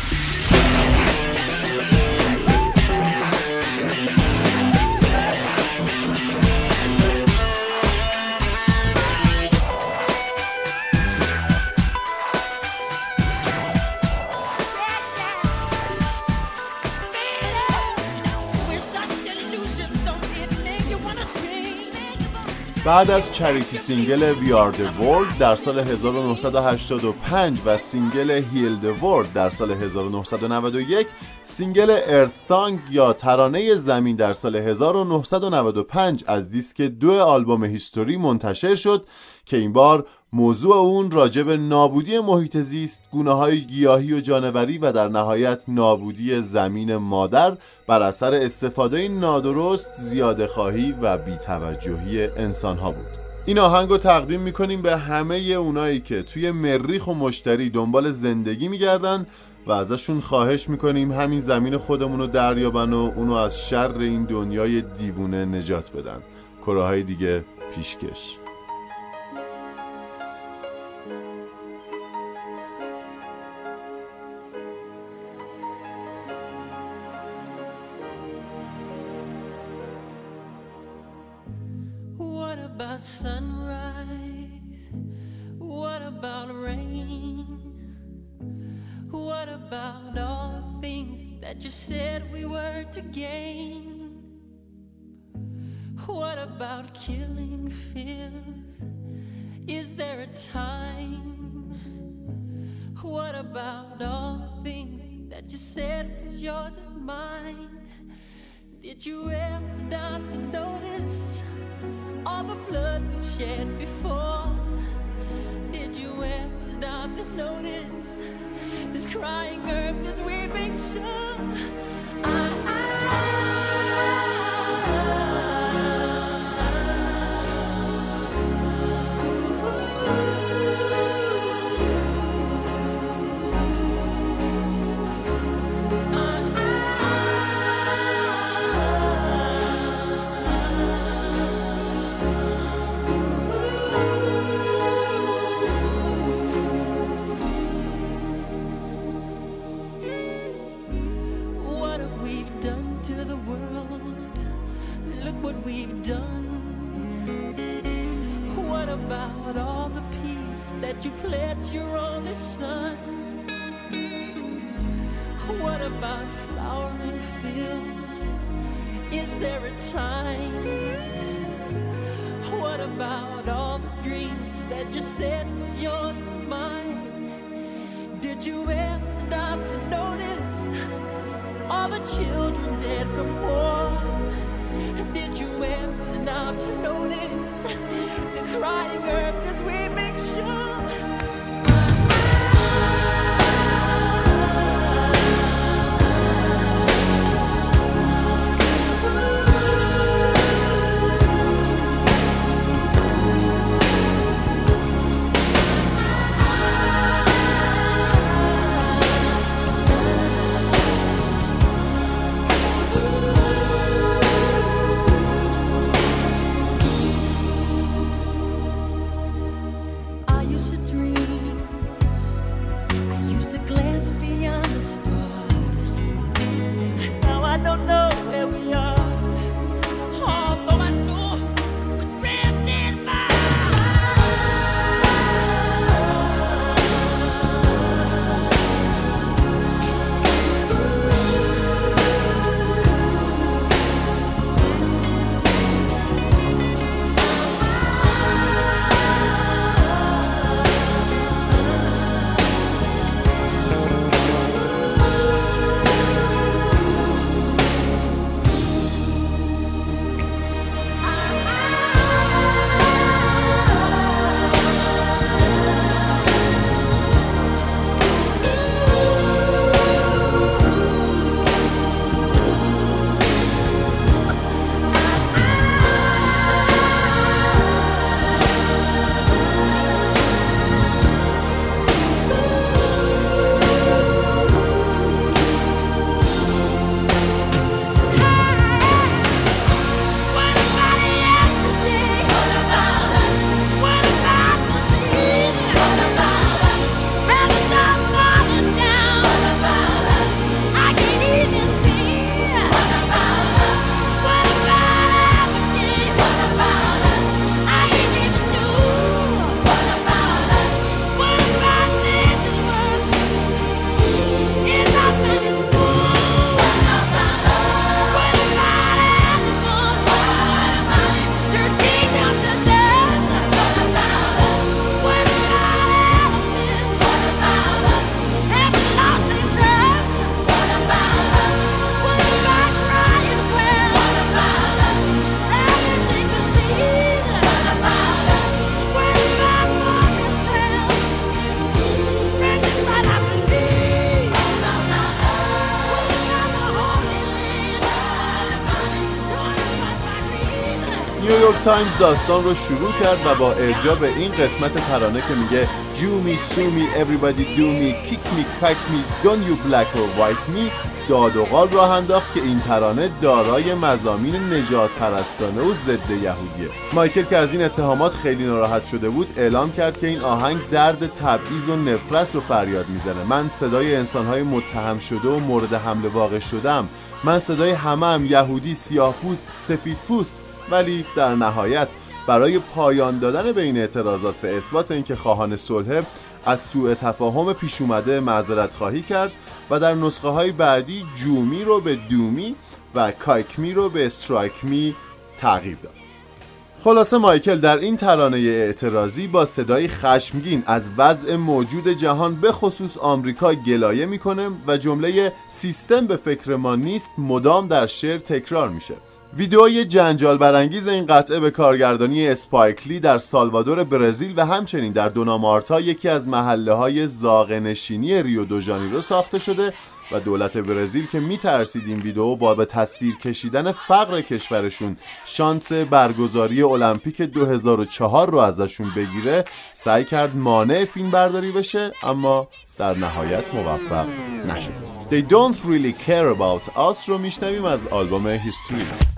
injustice. بعد از charity single We Are The World در سال 1985 و single Heal The World در سال 1991 single Earth یا ترانه زمین در سال 1995 از دیسک دو آلبوم HIStory منتشر شد که این بار موضوع اون راجع به نابودی محیط زیست، گونه های گیاهی و جانوری و در نهایت نابودی زمین مادر بر اثر استفاده نادرست، زیاده خواهی و بیتوجهی انسان ها بود. این آهنگ رو تقدیم می‌کنیم به همه اونایی که توی مریخ و مشتری دنبال زندگی میگردن و ازشون خواهش می‌کنیم همین زمین خودمون رو دریابن و اونو از شر این دنیای دیوونه نجات بدن کره های دیگه پیشکش about all the things that you said we were to gain? What about killing fears? Is there a time? What about all the things that you said was yours and mine? Did you ever stop to notice all the blood we've shed before? Did you ever stop to notice this crying earth, this weeping shore? What About flowering fields? Is there a time? What about all the dreams that you said was yours and mine? Did you ever stop to notice all the children dead from war? Did you ever stop to notice this crying earth, this تایمز داستان رو شروع کرد و با اعجاب این قسمت ترانه که میگه جومی سومی everybody do me kick me kick me don't you black or white me داد و قال راه انداخت که این ترانه دارای مزامین نجات پرستانه و ضد یهودیه. مایکل که از این اتهامات خیلی ناراحت شده بود اعلام کرد که این آهنگ درد تبعیض و نفرت رو فریاد می‌زنه. من صدای انسانهای متهم شده و مورد حمله واقع شدم. من صدای همه هم یهودی سیاه پوست سفید پوست ولی در نهایت برای پایان دادن به این اعتراضات و اثبات اینکه خواهان صلح از سوء تفاهم پیش اومده معذرت خواهی کرد و در نسخه های بعدی جومی رو به دومی و کایکمی رو به استرایکمی تغییر داد. خلاصه مایکل در این ترانه اعتراضی با صدای خشمگین از وضع موجود جهان به خصوص آمریکا گلایه می‌کنه و جمله سیستم به فکر ما نیست مدام در شعر تکرار میشه. ویدئوی جنجال برانگیز این قطعه به کارگردانی اسپایکلی در سالوادور برزیل و همچنین در دونامارتا یکی از محله های زاغنشینی ریو دو ژانیرو ساخته شده و دولت برزیل که میترسید این ویدئو با به تصویر کشیدن فقر کشورشون شانس برگزاری المپیک 2004 رو ازشون بگیره سعی کرد مانع فیلم برداری بشه اما در نهایت موفق نشد. They don't really care about us رو میشنویم از آلبوم History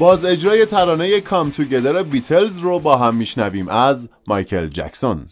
باز اجرای ترانه کام توگدر بیتلز رو با هم میشنویم از مایکل جکسون.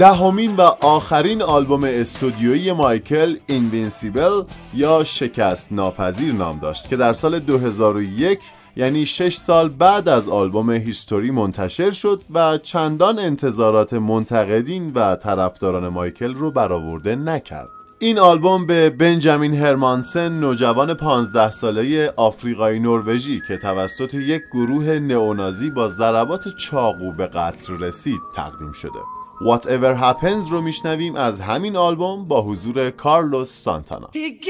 دهمین و آخرین آلبوم استودیویی مایکل Invincible یا شکست ناپذیر نام داشت که در سال 2001 یعنی 6 سال بعد از آلبوم HIStory منتشر شد و چندان انتظارات منتقدین و طرفداران مایکل رو برآورده نکرد. این آلبوم به بنجامین هرمانسن نوجوان 15 ساله آفریقایی نروژی که توسط یک گروه نئونازی با ضربات چاقو به قتل رسید تقدیم شده. Whatever Happens رو میشنویم از همین آلبوم با حضور کارلوس سانتانا. He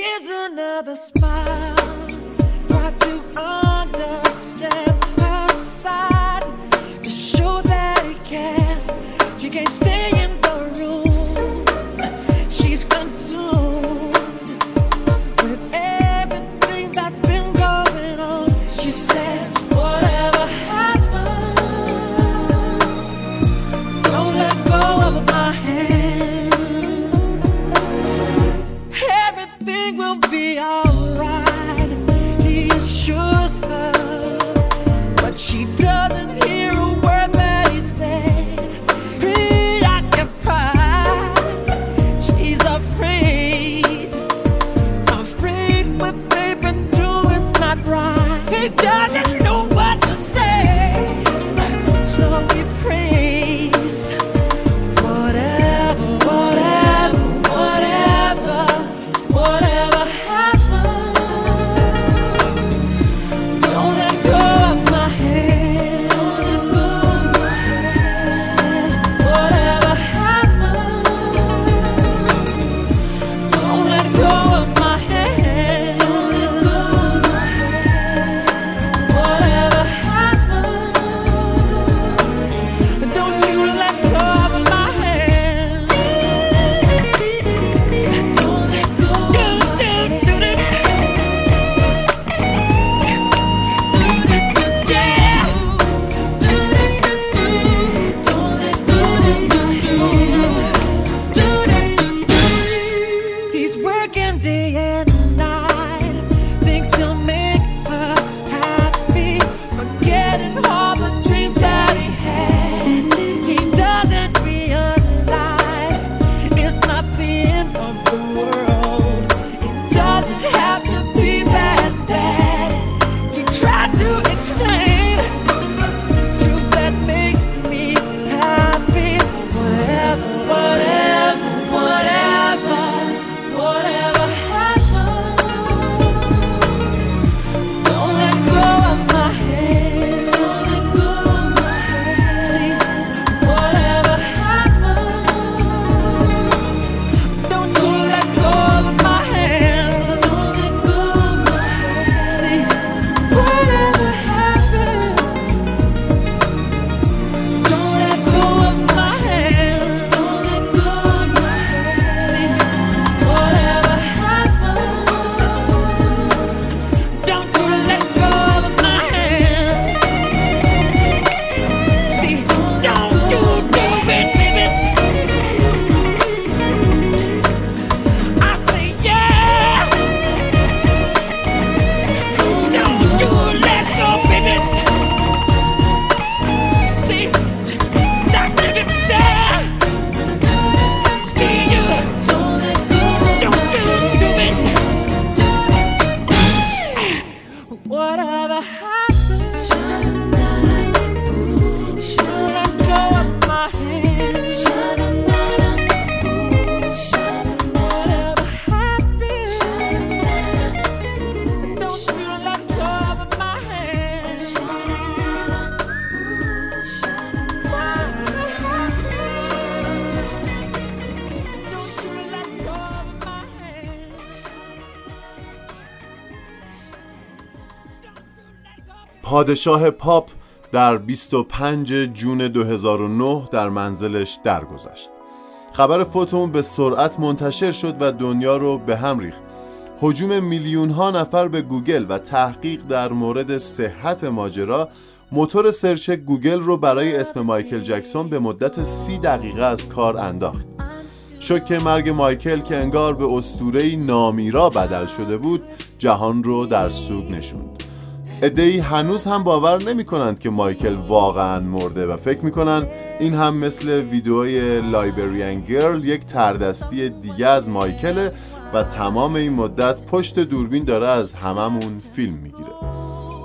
پادشاه پاپ در 25 جون 2009 در منزلش درگذشت. خبر فوت اون به سرعت منتشر شد و دنیا رو به هم ریخت. هجوم میلیون ها نفر به گوگل و تحقیق در مورد صحت ماجرا موتور search گوگل رو برای اسم مایکل جکسون به مدت سی دقیقه از کار انداخت. شوک مرگ مایکل که انگار به اسطوره‌ای نامیرا بدل شده بود جهان رو در سوگ نشوند. ادهی هنوز هم باور نمی کنند که مایکل واقعا مرده و فکر می‌کنن این هم مثل ویدیوی لایبریان گرل یک تردستی دیگه از مایکله و تمام این مدت پشت دوربین داره از هممون فیلم می‌گیره.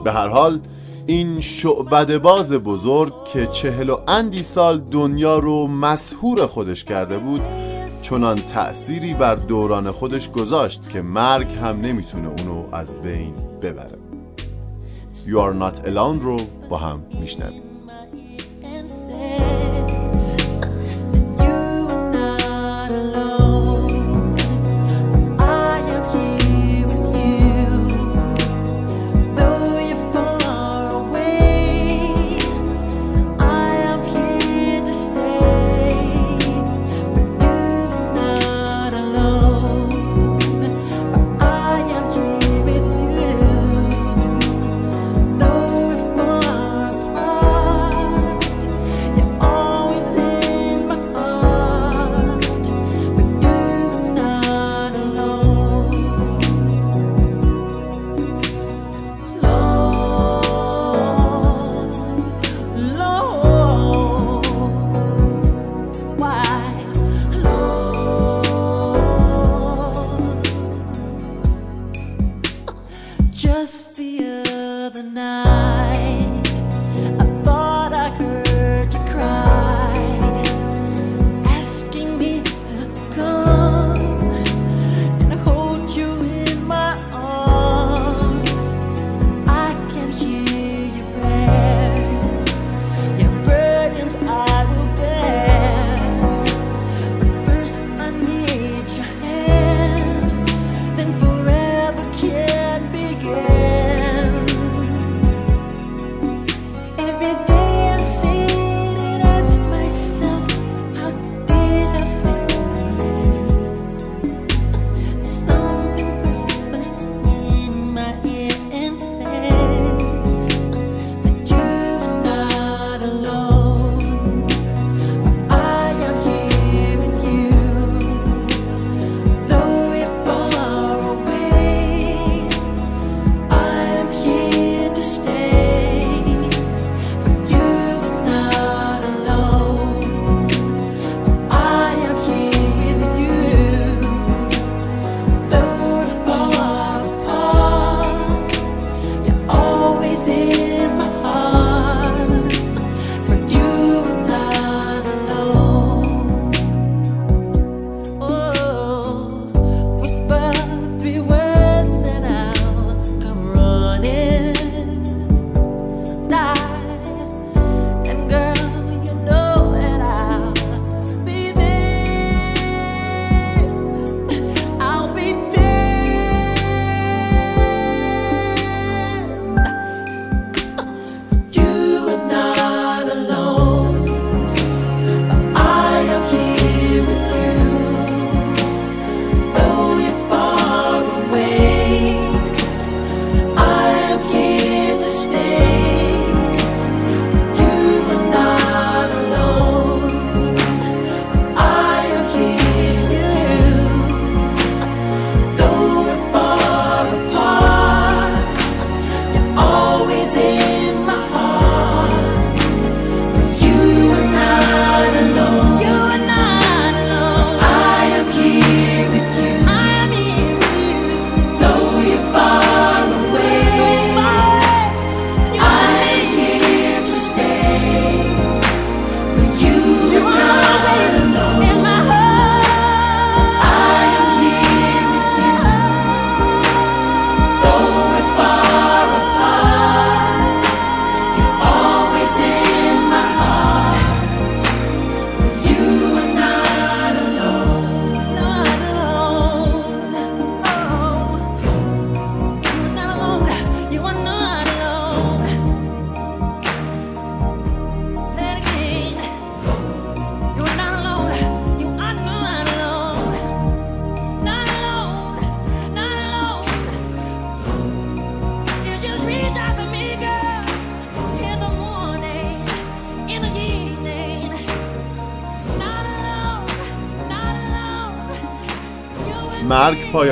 به هر حال این شعبد باز بزرگ که چهل و اندی سال دنیا رو مسهور خودش کرده بود چنان تأثیری بر دوران خودش گذاشت که مرگ هم نمی‌تونه اونو از بین ببره. You are not alone رو با هم میشنویم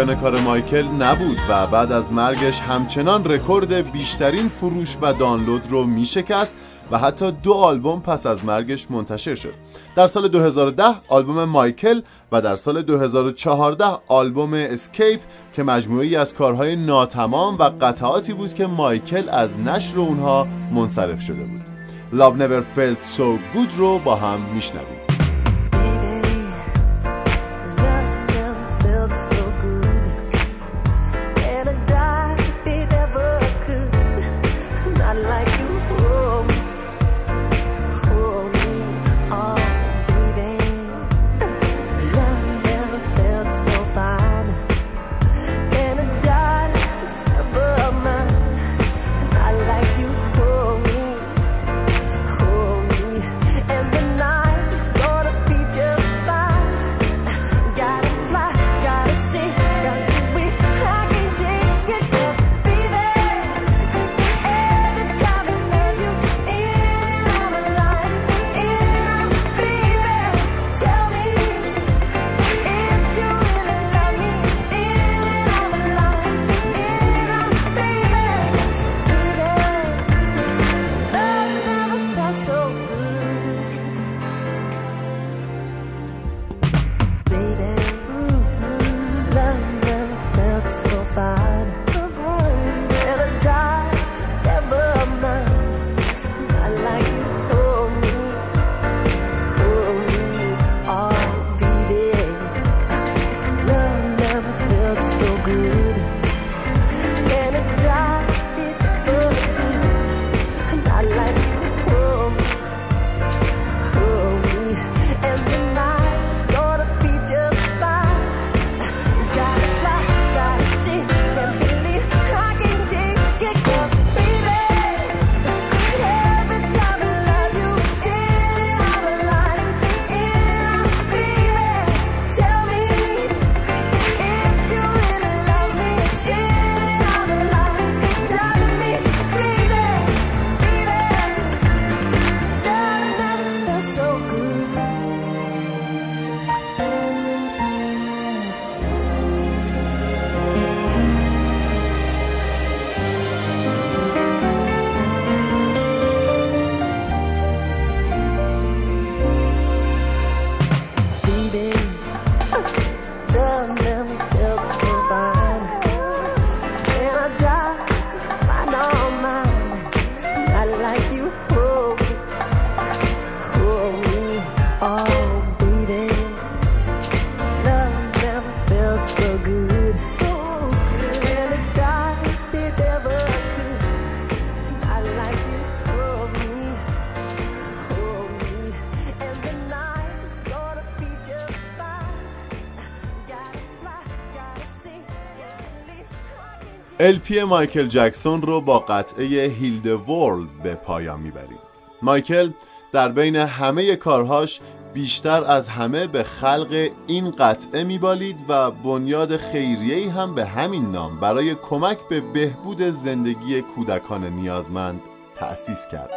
پایان کار مایکل نبود و بعد از مرگش همچنان رکورد بیشترین فروش و دانلود رو می شکست و حتی دو آلبوم پس از مرگش منتشر شد. در سال 2010 آلبوم مایکل و در سال 2014 آلبوم Xscape که مجموعه‌ای از کارهای ناتمام و قطعاتی بود که مایکل از نشر اونها منصرف شده بود. Love Never Felt So Good رو با هم میشنویم. LP مایکل جکسون رو با قطعه Heal the World به پایان می‌بریم. مایکل در بین همه کارهاش بیشتر از همه به خلق این قطعه میبالید و بنیاد خیریه‌ای هم به همین نام برای کمک به بهبود زندگی کودکان نیازمند تأسیس کرد.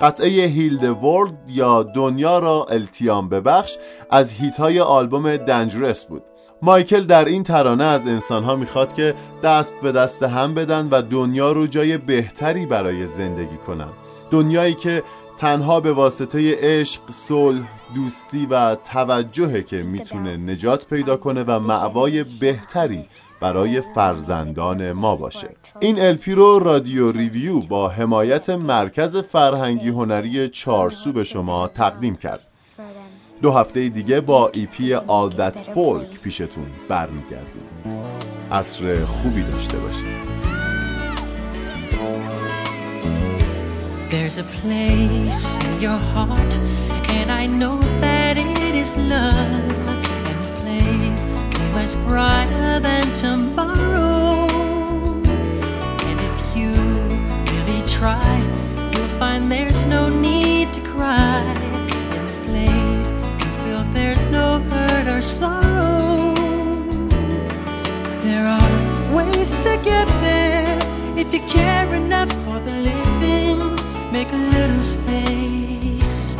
قطعه Heal the World یا دنیا را التیام ببخش از hit های آلبوم Dangerous بود. مایکل در این ترانه از انسانها می‌خواد که دست به دست هم بدن و دنیا رو جای بهتری برای زندگی کنن. دنیایی که تنها به واسطه عشق، صلح، دوستی و توجهه که می‌تونه نجات پیدا کنه و معوای بهتری برای فرزندان ما باشه. این الپی رو رادیو ریویو با حمایت مرکز فرهنگی هنری چارسو به شما تقدیم کرد. دو هفته دیگه با ایپی All That Folk پیشتون برمیگردیم عصر خوبی داشته باشید There's a place in your heart, and I know that it is love. And this place is much brighter than tomorrow. And if you really try, you'll find there's no need to cry. Hurt or sorrow. There are ways to get there if you care enough for the living. Make a little space,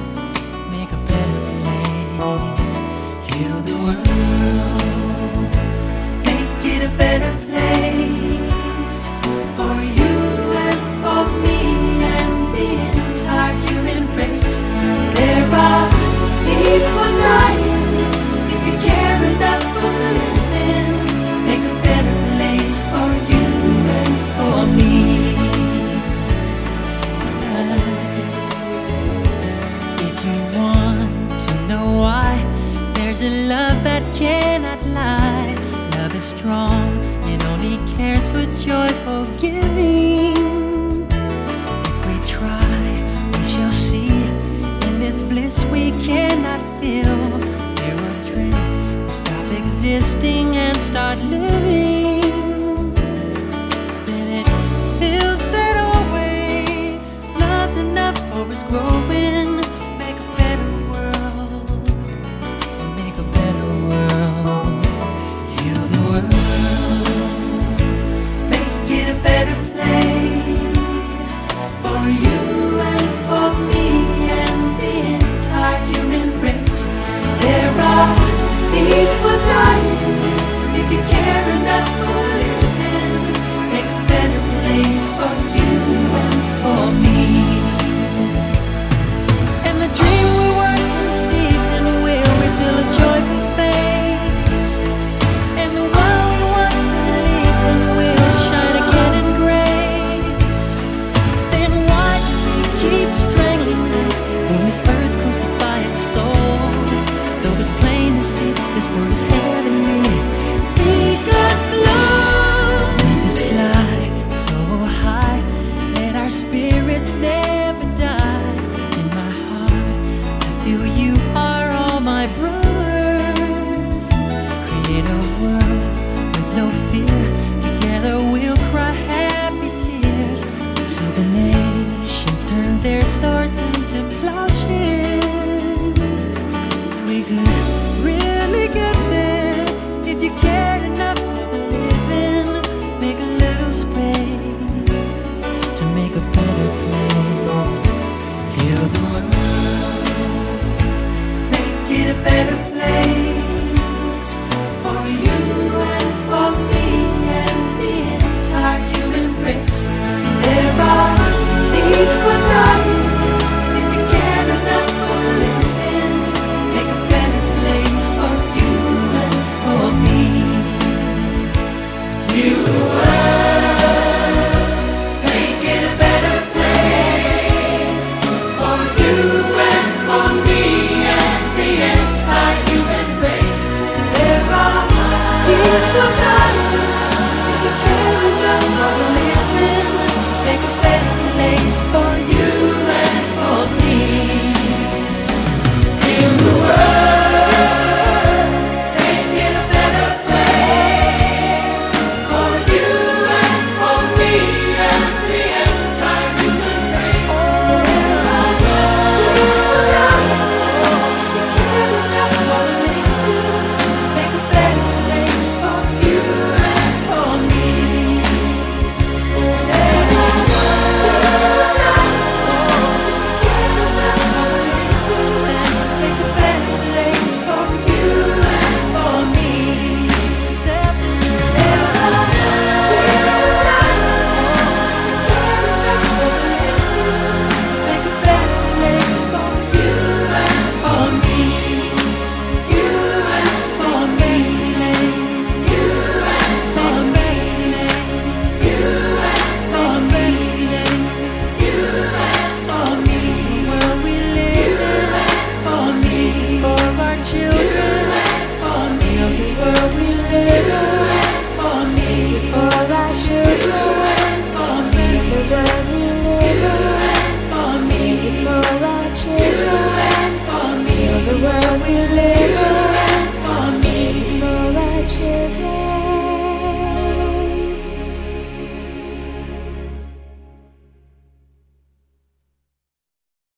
make a better place. There's a love that cannot lie. Love is strong and only cares for joy, giving. If we try, we shall see. In this bliss we cannot feel. There are dreams we stop existing and start living. Then it feels that always love's enough for us growing.